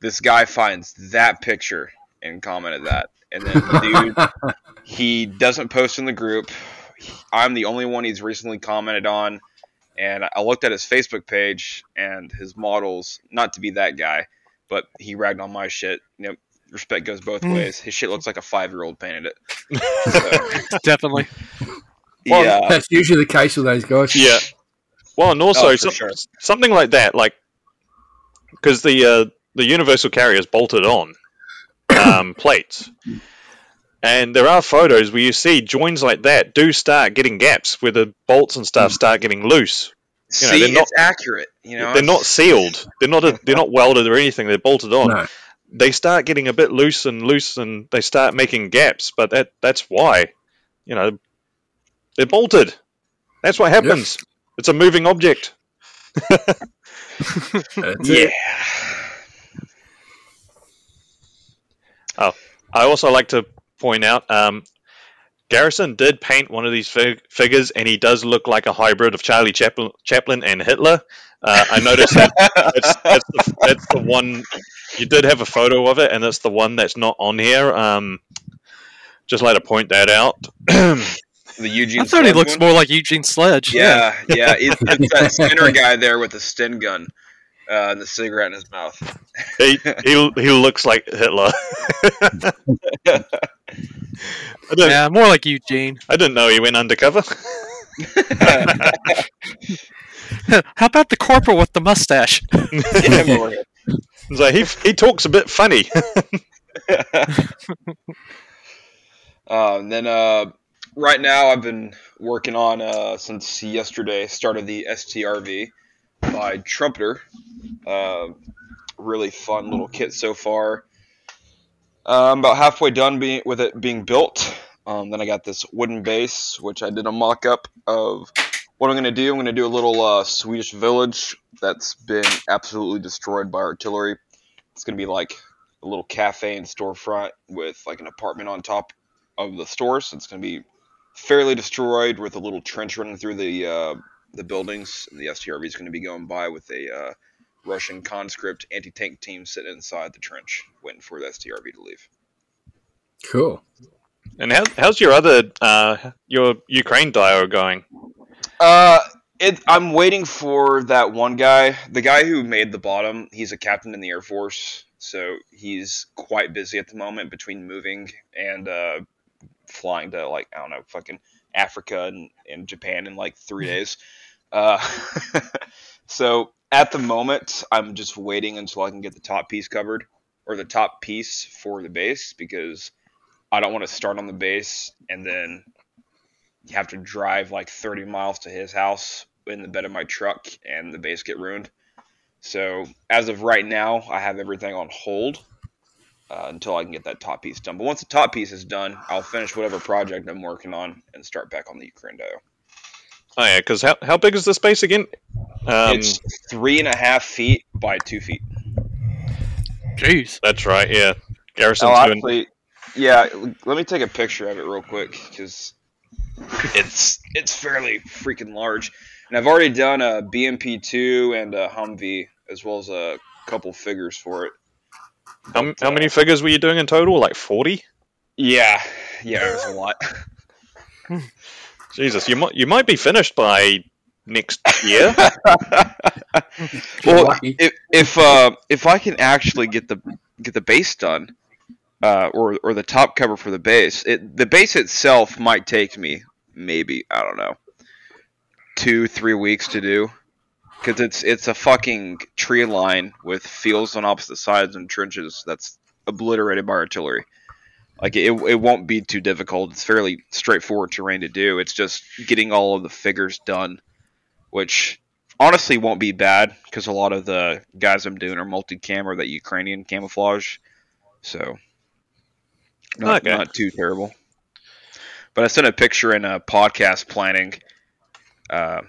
this guy finds that picture and commented that, and then the dude he doesn't post in the group. I'm the only one he's recently commented on, and I looked at his Facebook page and his models. Not to be that guy, but he ragged on my shit. You know, respect goes both Mm. ways. His shit looks like a five year old painted it. So, Definitely. Well, yeah, That's usually the case with those guys. Yeah. Well, and also Oh, for some- sure. something like that, like because the uh, the universal carrier is bolted on um, plates, and there are photos where you see joins like that do start getting gaps where the bolts and stuff start getting loose. You know, see, they're not- it's accurate. You know, they're not sealed. They're not. A, they're not welded or anything. They're bolted on. No. They start getting a bit loose and loose, and they start making gaps. But that that's why, you know, they're bolted. That's what happens. It's a moving object. Yeah. it. I also like to point out um, Garrison did paint one of these fig- figures, and he does look like a hybrid of Charlie Chaplin, Chaplin and Hitler. Uh, I noticed that that's, that's, the, that's the one you did have a photo of it, and that's the one that's not on here. Um, just like to point that out. The Eugene. I thought he looks one? more like Eugene Sledge. Yeah, yeah. It's, it's that spinner guy there with the Sten gun uh, and the cigarette in his mouth. he, he he looks like Hitler. Yeah, more like Eugene. I didn't know he went undercover. How about the corporal with the mustache? Yeah, like. So he he talks a bit funny. Uh, and then uh, right now I've been working on uh, since yesterday started the STRV by Trumpeter. Uh, really fun little kit so far. Uh, I'm about halfway done being, with it being built. Um, then I got this wooden base, which I did a mock up of what I'm going to do. I'm going to do a little uh, Swedish village that's been absolutely destroyed by artillery. It's going to be like a little cafe and storefront with like an apartment on top of the store. So It's going to be fairly destroyed with a little trench running through the uh, the buildings. And the STRV is going to be going by with a uh, Russian conscript anti tank team sitting inside the trench waiting for the STRV to leave. Cool. And how, how's your other uh, your Ukraine dio going? Uh, it, I'm waiting for that one guy, the guy who made the bottom. He's a captain in the Air Force, so he's quite busy at the moment between moving and uh, flying to like I don't know, fucking Africa and, and Japan in like three days. Uh, so at the moment, I'm just waiting until I can get the top piece covered or the top piece for the base because I don't want to start on the base and then have to drive like 30 miles to his house in the bed of my truck and the base get ruined. So as of right now, I have everything on hold uh, until I can get that top piece done. But once the top piece is done, I'll finish whatever project I'm working on and start back on the Ukraine dio. Oh yeah, because how, how big is the space again? Um, it's three and a half feet by two feet. Jeez. that's right. Yeah, Garrison's Oh, doing. actually, yeah. Let me take a picture of it real quick because it's it's fairly freaking large. And I've already done a BMP2 and a Humvee as well as a couple figures for it. How, how many figures were you doing in total? Like forty? Yeah, yeah, there's a lot. Jesus, you might you might be finished by next year. well, if if uh, if I can actually get the get the base done, uh, or or the top cover for the base, it the base itself might take me maybe I don't know two three weeks to do, because it's it's a fucking tree line with fields on opposite sides and trenches that's obliterated by artillery. Like it, it won't be too difficult. It's fairly straightforward terrain to do. It's just getting all of the figures done, which honestly won't be bad because a lot of the guys I'm doing are multi-cam or that Ukrainian camouflage, so not, Okay. not too terrible. But I sent a picture in a podcast planning uh,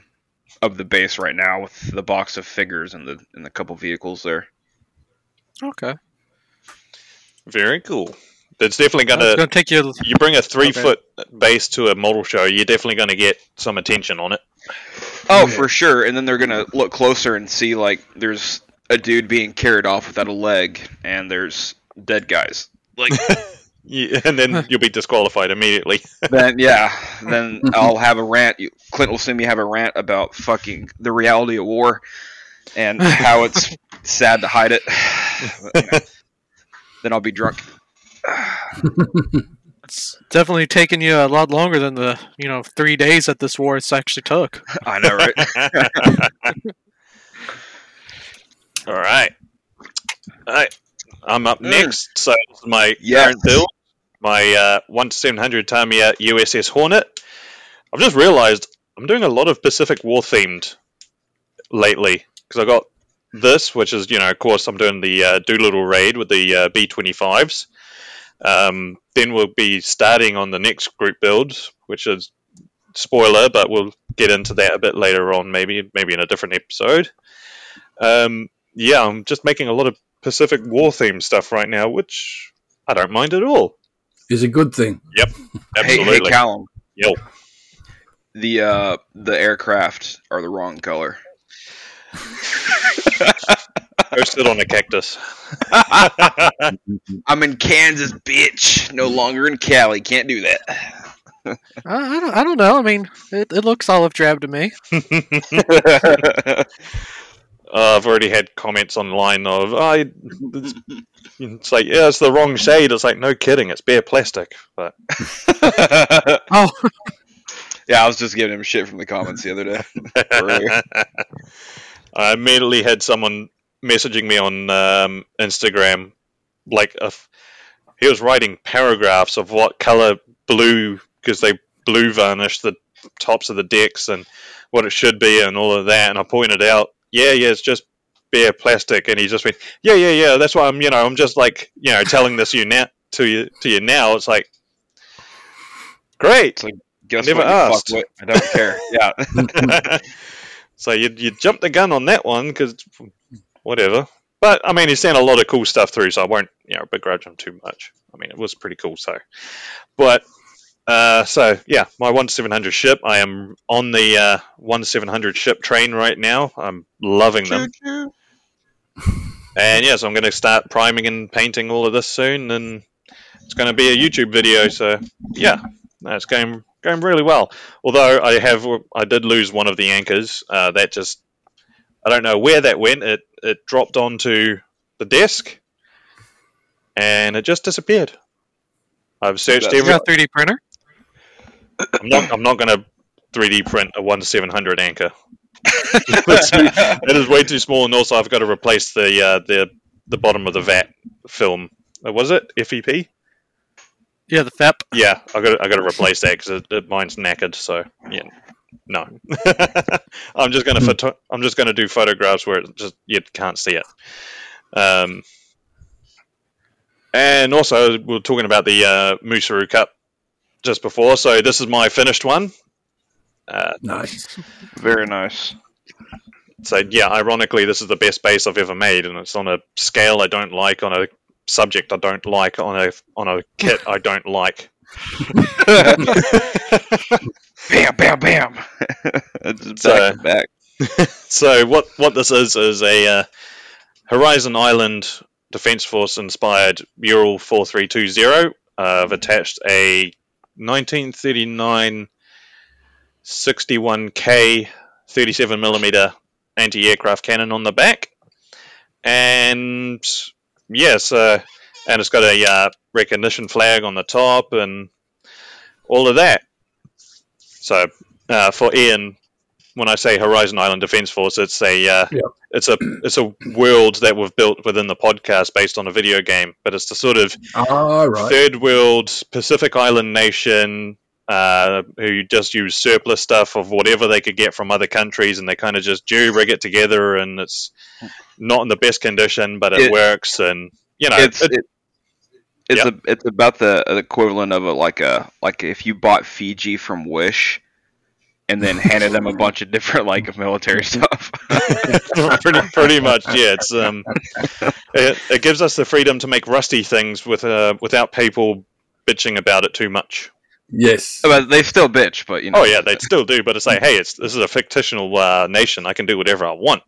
of the base right now with the box of figures and the and the couple vehicles there. Okay. Very cool. It's definitely gonna. gonna take you. You bring a three Okay. foot base to a model show, you're definitely gonna get some attention on it. Oh, for sure. And then they're gonna look closer and see like there's a dude being carried off without a leg, and there's dead guys. Like Yeah, and then you'll be disqualified immediately. then, yeah. Then I'll have a rant. You- Clint will send me have a rant about fucking the reality of war and how it's sad to hide it. But, you know, then I'll be drunk. It's definitely taken you a lot longer than the you know three days that this war it's actually took. I know, right? All right. All right. I'm up Mm. next. So this is my Yes. current build, my uh, 1 to 700 Tamiya USS Hornet. I've just realized I'm doing a lot of Pacific War themed lately because I got this, which is, you know, of course, I'm doing the uh, Doolittle raid with the uh, B25s. Um, then we'll be starting on the next group build, which is spoiler, but we'll get into that a bit later on, maybe maybe in a different episode. Um, yeah, I'm just making a lot of Pacific War theme stuff right now, which I don't mind at all. Is a good thing. Yep, Absolutely. hey, Callum. Yo. The uh, the aircraft are the wrong color. Go sit on a cactus. I'm in Kansas, bitch. No longer in Cali. Can't do that. I, I don't. I don't know. I mean, it, it looks olive drab to me. Uh, I've already had comments online of, oh, it's, it's like, yeah, it's the wrong shade. It's like, no kidding, it's bare plastic. But Oh, yeah, I was just giving him shit from the comments the other day. I immediately had someone messaging me on um, Instagram, like a f he was writing paragraphs of what color blue because they blue varnish the tops of the decks and what it should be and all of that. And I pointed out, yeah, yeah, it's just bare plastic. And he just went, yeah, yeah, yeah. That's why I'm, you know, I'm just like, you know, telling this you now, to you to you now, it's like great. It's like, Guess Never asked. fuckwit? I don't care. Yeah. so you you jumped the gun on that one because whatever. But I mean, he sent a lot of cool stuff through, so I won't you know begrudge him too much. I mean, it was pretty cool. So, but uh, so yeah, my one seven hundred ship. I am on the uh, one seven hundred ship train right now. I'm loving them, and yes, I'm going to start priming and painting all of this soon, and it's going to be a YouTube video. So yeah, no, it's going going really well. Although I have, I did lose one of the anchors. Uh, that just, I don't know where that went. It it dropped onto the desk, and it just disappeared. I've searched You You every. got a 3D printer? I'm not. I'm not going to 3D print a one seven hundred anchor. That's it is way too small, and also I've got to replace the uh, the the bottom of the vat film. Uh, was it FEP? Yeah, the FEP. Yeah, I got I got to replace that because it, it, mine's knackered. So yeah, no. I'm just gonna photo- I'm just gonna do photographs where it just you can't see it. Um, and also we're talking about the uh, Musaru Cup just before. So this is my finished one. Uh, Nice. Very nice. so yeah, ironically, this is the best base I've ever made, and it's on a scale I don't like, on a subject I don't like, on a on a kit I don't like. Bam, bam, bam. It's So- back back. so what what this is is a uh, Horizon Island Defense Force inspired Mural 4320. Uh, I've attached a 1939 61K 37 millimeter anti-aircraft cannon on the back, and yes, uh, and it's got a uh, recognition flag on the top and all of that. So uh, for Ian, when I say Horizon Island Defense Force, it's a uh, Yep. it's a it's a world that we've built within the podcast based on a video game, but it's the sort of All right. third world Pacific Island nation uh, who just use surplus stuff of whatever they could get from other countries, and they kind of just jury rig it together, and it's not in the best condition, but it, It- works, and you know, It's it- it, it's a it's about the equivalent of a like a like if you bought Fiji from Wish and then handed them a bunch of different like military stuff. pretty, pretty much, yeah. It's um, it, it gives us the freedom to make rusty things with uh, without people bitching about it too much. Yes. but they still bitch, but you know. Oh yeah, they still do, but it's like, hey, it's this is a fictional uh, nation. I can do whatever I want.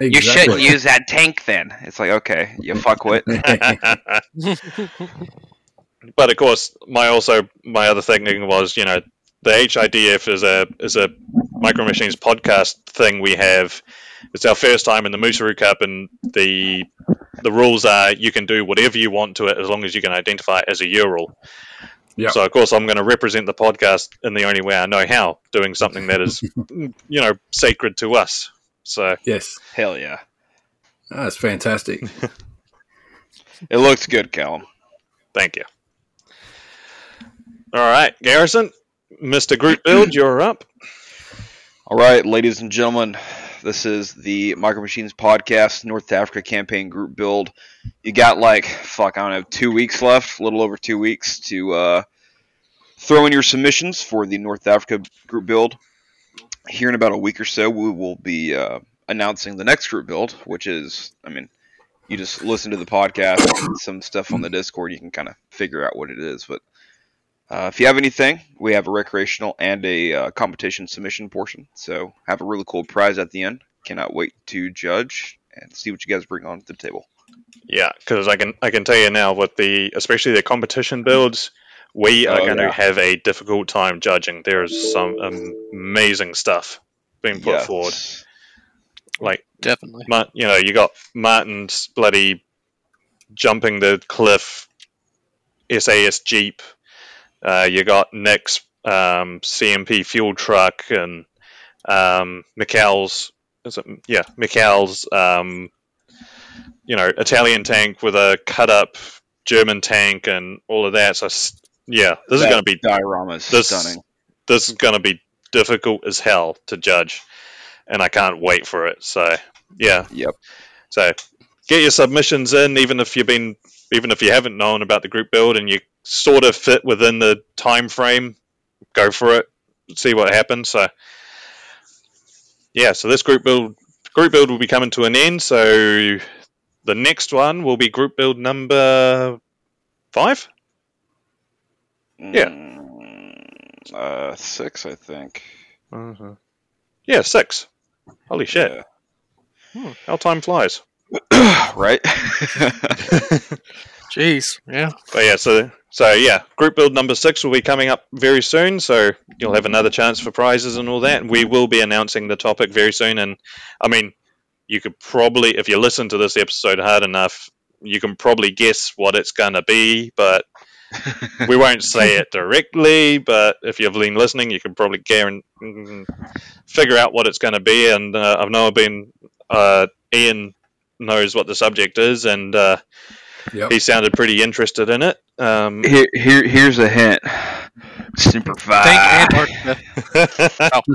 You shouldn't use that tank then. It's like okay, you fuckwit. but of course, my also my other thinking was, you know, the HIDF is a is a Micro Machines podcast thing we have. It's our first time in the Musaru Cup, and the the rules are you can do whatever you want to it as long as you can identify it as a Ural. Yeah. So of course I'm going to represent the podcast in the only way I know how, doing something that is, you know, sacred to us. So Yes. Hell yeah, Oh, that's fantastic. it looks good, Callum. thank you. All right, Garrison, Mr. Group Build, you're up. All right, ladies and gentlemen, this is the Micro Machines Podcast North Africa campaign group build. You got like fuck, I don't know, two weeks left, a little over two weeks to uh, throw in your submissions for the North Africa group build. Here in about a week or so, we will be uh, announcing the next group build, which is, I mean, you just listen to the podcast some stuff on the Discord, you can kind of figure out what it is. But uh, if you have anything, we have a recreational and a uh, competition submission portion. So have a really cool prize at the end. Cannot wait to judge and see what you guys bring on to the table. Yeah, because I can I can tell you now with the especially the competition builds, we are Oh, going yeah. to have a difficult time judging. There is some amazing stuff being put Yeah. forward. Like Definitely. You know, you got Martin's bloody jumping the cliff, SAS Jeep. Uh, you got Nick's um, CMP fuel truck and um, Mikhail's, is it, yeah, Mikhail's, um, you know, Italian tank with a cut up German tank and all of that. So, yeah, this is going to be diorama this stunning. this is going to be difficult as hell to judge, and I can't wait for it. So, yeah, Yep. so get your submissions in, even if you've been even if you haven't known about the group build and you sort of fit within the time frame, go for it, see what happens. So yeah, so this group build group build will be coming to an end. So the next one will be group build number five. Yeah. Mm, uh, six, I think. Uh-huh. Yeah, six. Holy shit! Yeah. Hmm, how time flies. right? Jeez, yeah. But yeah, so so yeah, group build number six will be coming up very soon. So you'll have another chance for prizes and all that. And we will be announcing the topic very soon. And I mean, you could probably, if you listen to this episode hard enough, you can probably guess what it's gonna be. But we won't say it directly. But if you've been listening, you can probably guarantee, figure out what it's going to be. And uh, I've know been uh, Ian knows what the subject is, and uh, Yep. he sounded pretty interested in it. Um, here, here, here's a hint. Super Thank five. Antarctica.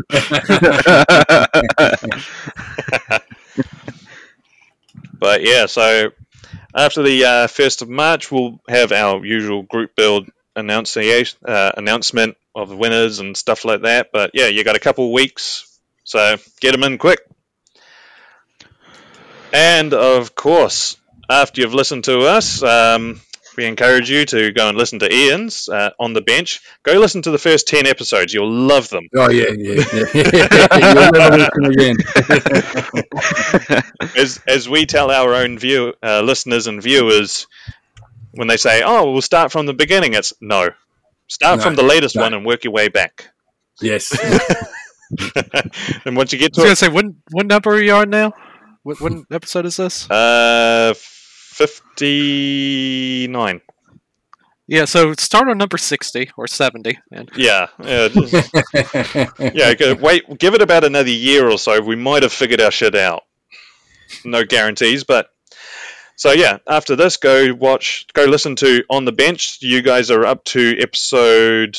but yeah, so after the uh, first of March, we'll have our usual group build annunciation uh, announcement of the winners and stuff like that. But yeah, you got a couple of weeks, so get them in quick. And of course, after you've listened to us, um, we encourage you to go and listen to Ian's uh, on the bench. Go listen to the first ten episodes; you'll love them. Oh yeah, yeah, yeah. You'll never listen again. as as we tell our own view uh, listeners and viewers when they say, "Oh, we'll start from the beginning," it's no. Start No, from the latest no. one and work your way back. yes. and once you get to, I was gonna say, what what number are you on now? What what episode is this? uh, fifty nine. Yeah, so start on number sixty or seventy, and Yeah, yeah, just- yeah. go- Wait, give it about another year or so. We might have figured our shit out. No guarantees, but so yeah. After this, go watch, go listen to on the bench. You guys are up to episode.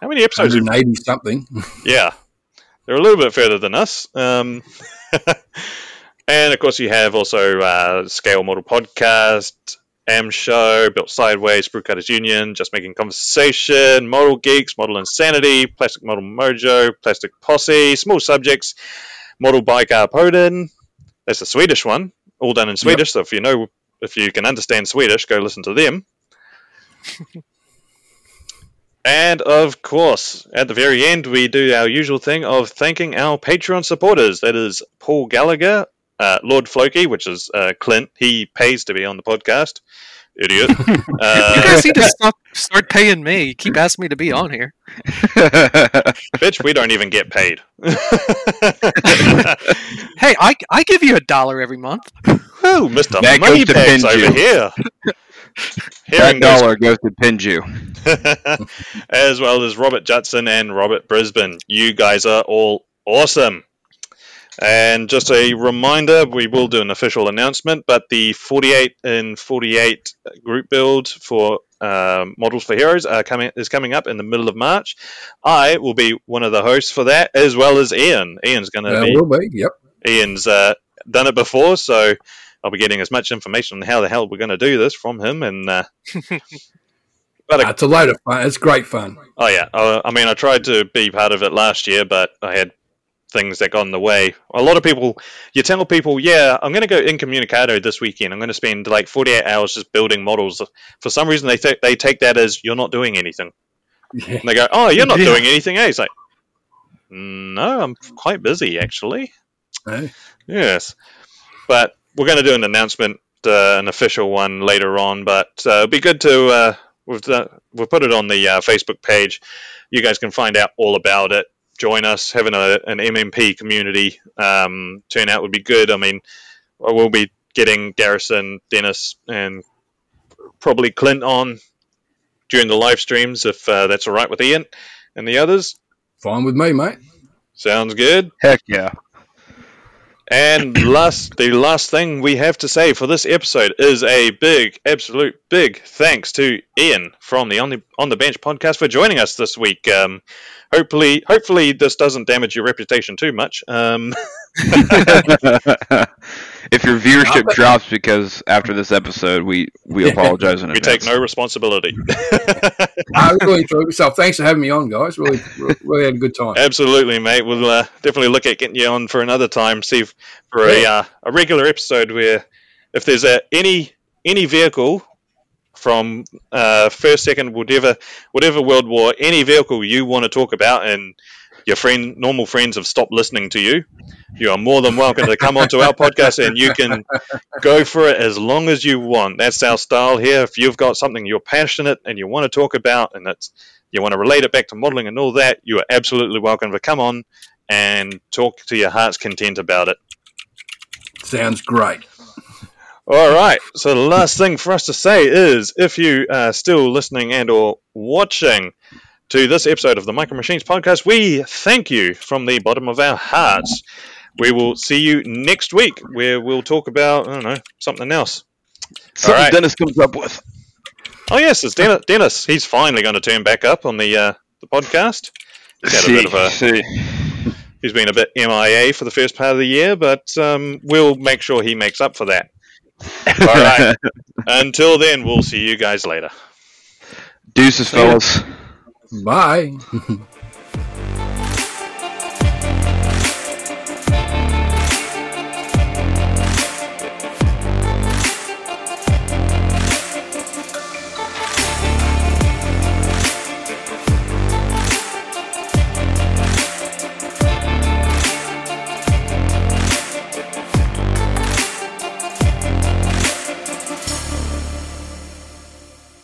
How many episodes? have- 180 something. Yeah, they're a little bit further than us. Um, and of course, you have also uh, Scale Model Podcast, M Show, Built Sideways, Sprue Cutters Union, Just Making Conversation, Model Geeks, Model Insanity, Plastic Model Mojo, Plastic Posse, Small Subjects, Modellbyggarpodden. That's the Swedish one, all done in Swedish. So if you know, if you can understand Swedish, go listen to them. And of course, at the very end, we do our usual thing of thanking our Patreon supporters. That is Paul Gallagher, uh, Lord Floki, which is uh, Clint. He pays to be on the podcast. Idiot. you Uh, guys need to stop, start paying me. You keep asking me to be on here. bitch, we don't even get paid. Hey, I, I give you a dollar every month. Woo, Mr. That goes to Moneybags Pinju. over here. that Hearing those dollar goes to Pinju. as well as Robert Judson and Robert Brisbane. You guys are all awesome. And just a reminder, we will do an official announcement, but the 48 in 48 group build for um, Models for Heroes are coming is coming up in the middle of March. I will be one of the hosts for that, as well as Ian. Ian's going to Uh, be will be. Yep. Ian's uh, done it before, so I'll be getting as much information on how the hell we're going to do this from him. And uh, but Uh, it's a load of fun. It's great fun. Oh yeah, uh, I mean, I tried to be part of it last year, but I had things that got in the way. A lot of people, you tell people, yeah, I'm going to go incommunicado this weekend. I'm going to spend like 48 hours just building models. For some reason, they th- they take that as you're not doing anything. Yeah. And they go, oh, you're not Yeah. doing anything, eh? It's like, no, I'm quite busy actually. Hey. Yes, but we're going to do an announcement, uh, an official one later on. But uh, it'd be good to uh, we've done, we'll put it on the uh, Facebook page. You guys can find out all about it. Join us. Having a, an MMP community um, turnout would be good. I mean, we'll be getting Garrison, Dennis, and probably Clint on during the live streams if uh, that's all right with Ian and the others. Fine with me, mate. Sounds good. Heck yeah. And last, the last thing we have to say for this episode is a big, absolute big thanks to Ian from the On the, On the Bench podcast for joining us this week. Um, hopefully, hopefully this doesn't damage your reputation too much. Um, if your I viewership bet- drops because after this episode, we we apologize in We advance. take no responsibility. I really enjoyed myself. Thanks for having me on, guys. Really, really had a good time. Absolutely, mate. We'll uh, definitely look at getting you on for another time. See if, for a uh, a regular episode where if there's a, any any vehicle from uh, first, second, whatever whatever world war, any vehicle you want to talk about, and your friend normal friends have stopped listening to you, you are more than welcome to come onto our podcast and you can go for it as long as you want. That's our style here. If you've got something you're passionate and you want to talk about, and it's you want to relate it back to modeling and all that, you are absolutely welcome to come on and talk to your heart's content about it. Sounds great. All right. So the last thing for us to say is, if you are still listening and or watching to this episode of the Micro Machines podcast, we thank you from the bottom of our hearts. We will see you next week, where we'll talk about I don't know something else. Something Alright. Dennis comes up with. Oh yes, it's Dennis. Dennis. He's finally going to turn back up on the uh, the podcast. He's had a bit of a See. He's been a bit MIA for the first part of the year, but um, we'll make sure he makes up for that. All right. Until then, we'll see you guys later. Deuces, fellas. Bye.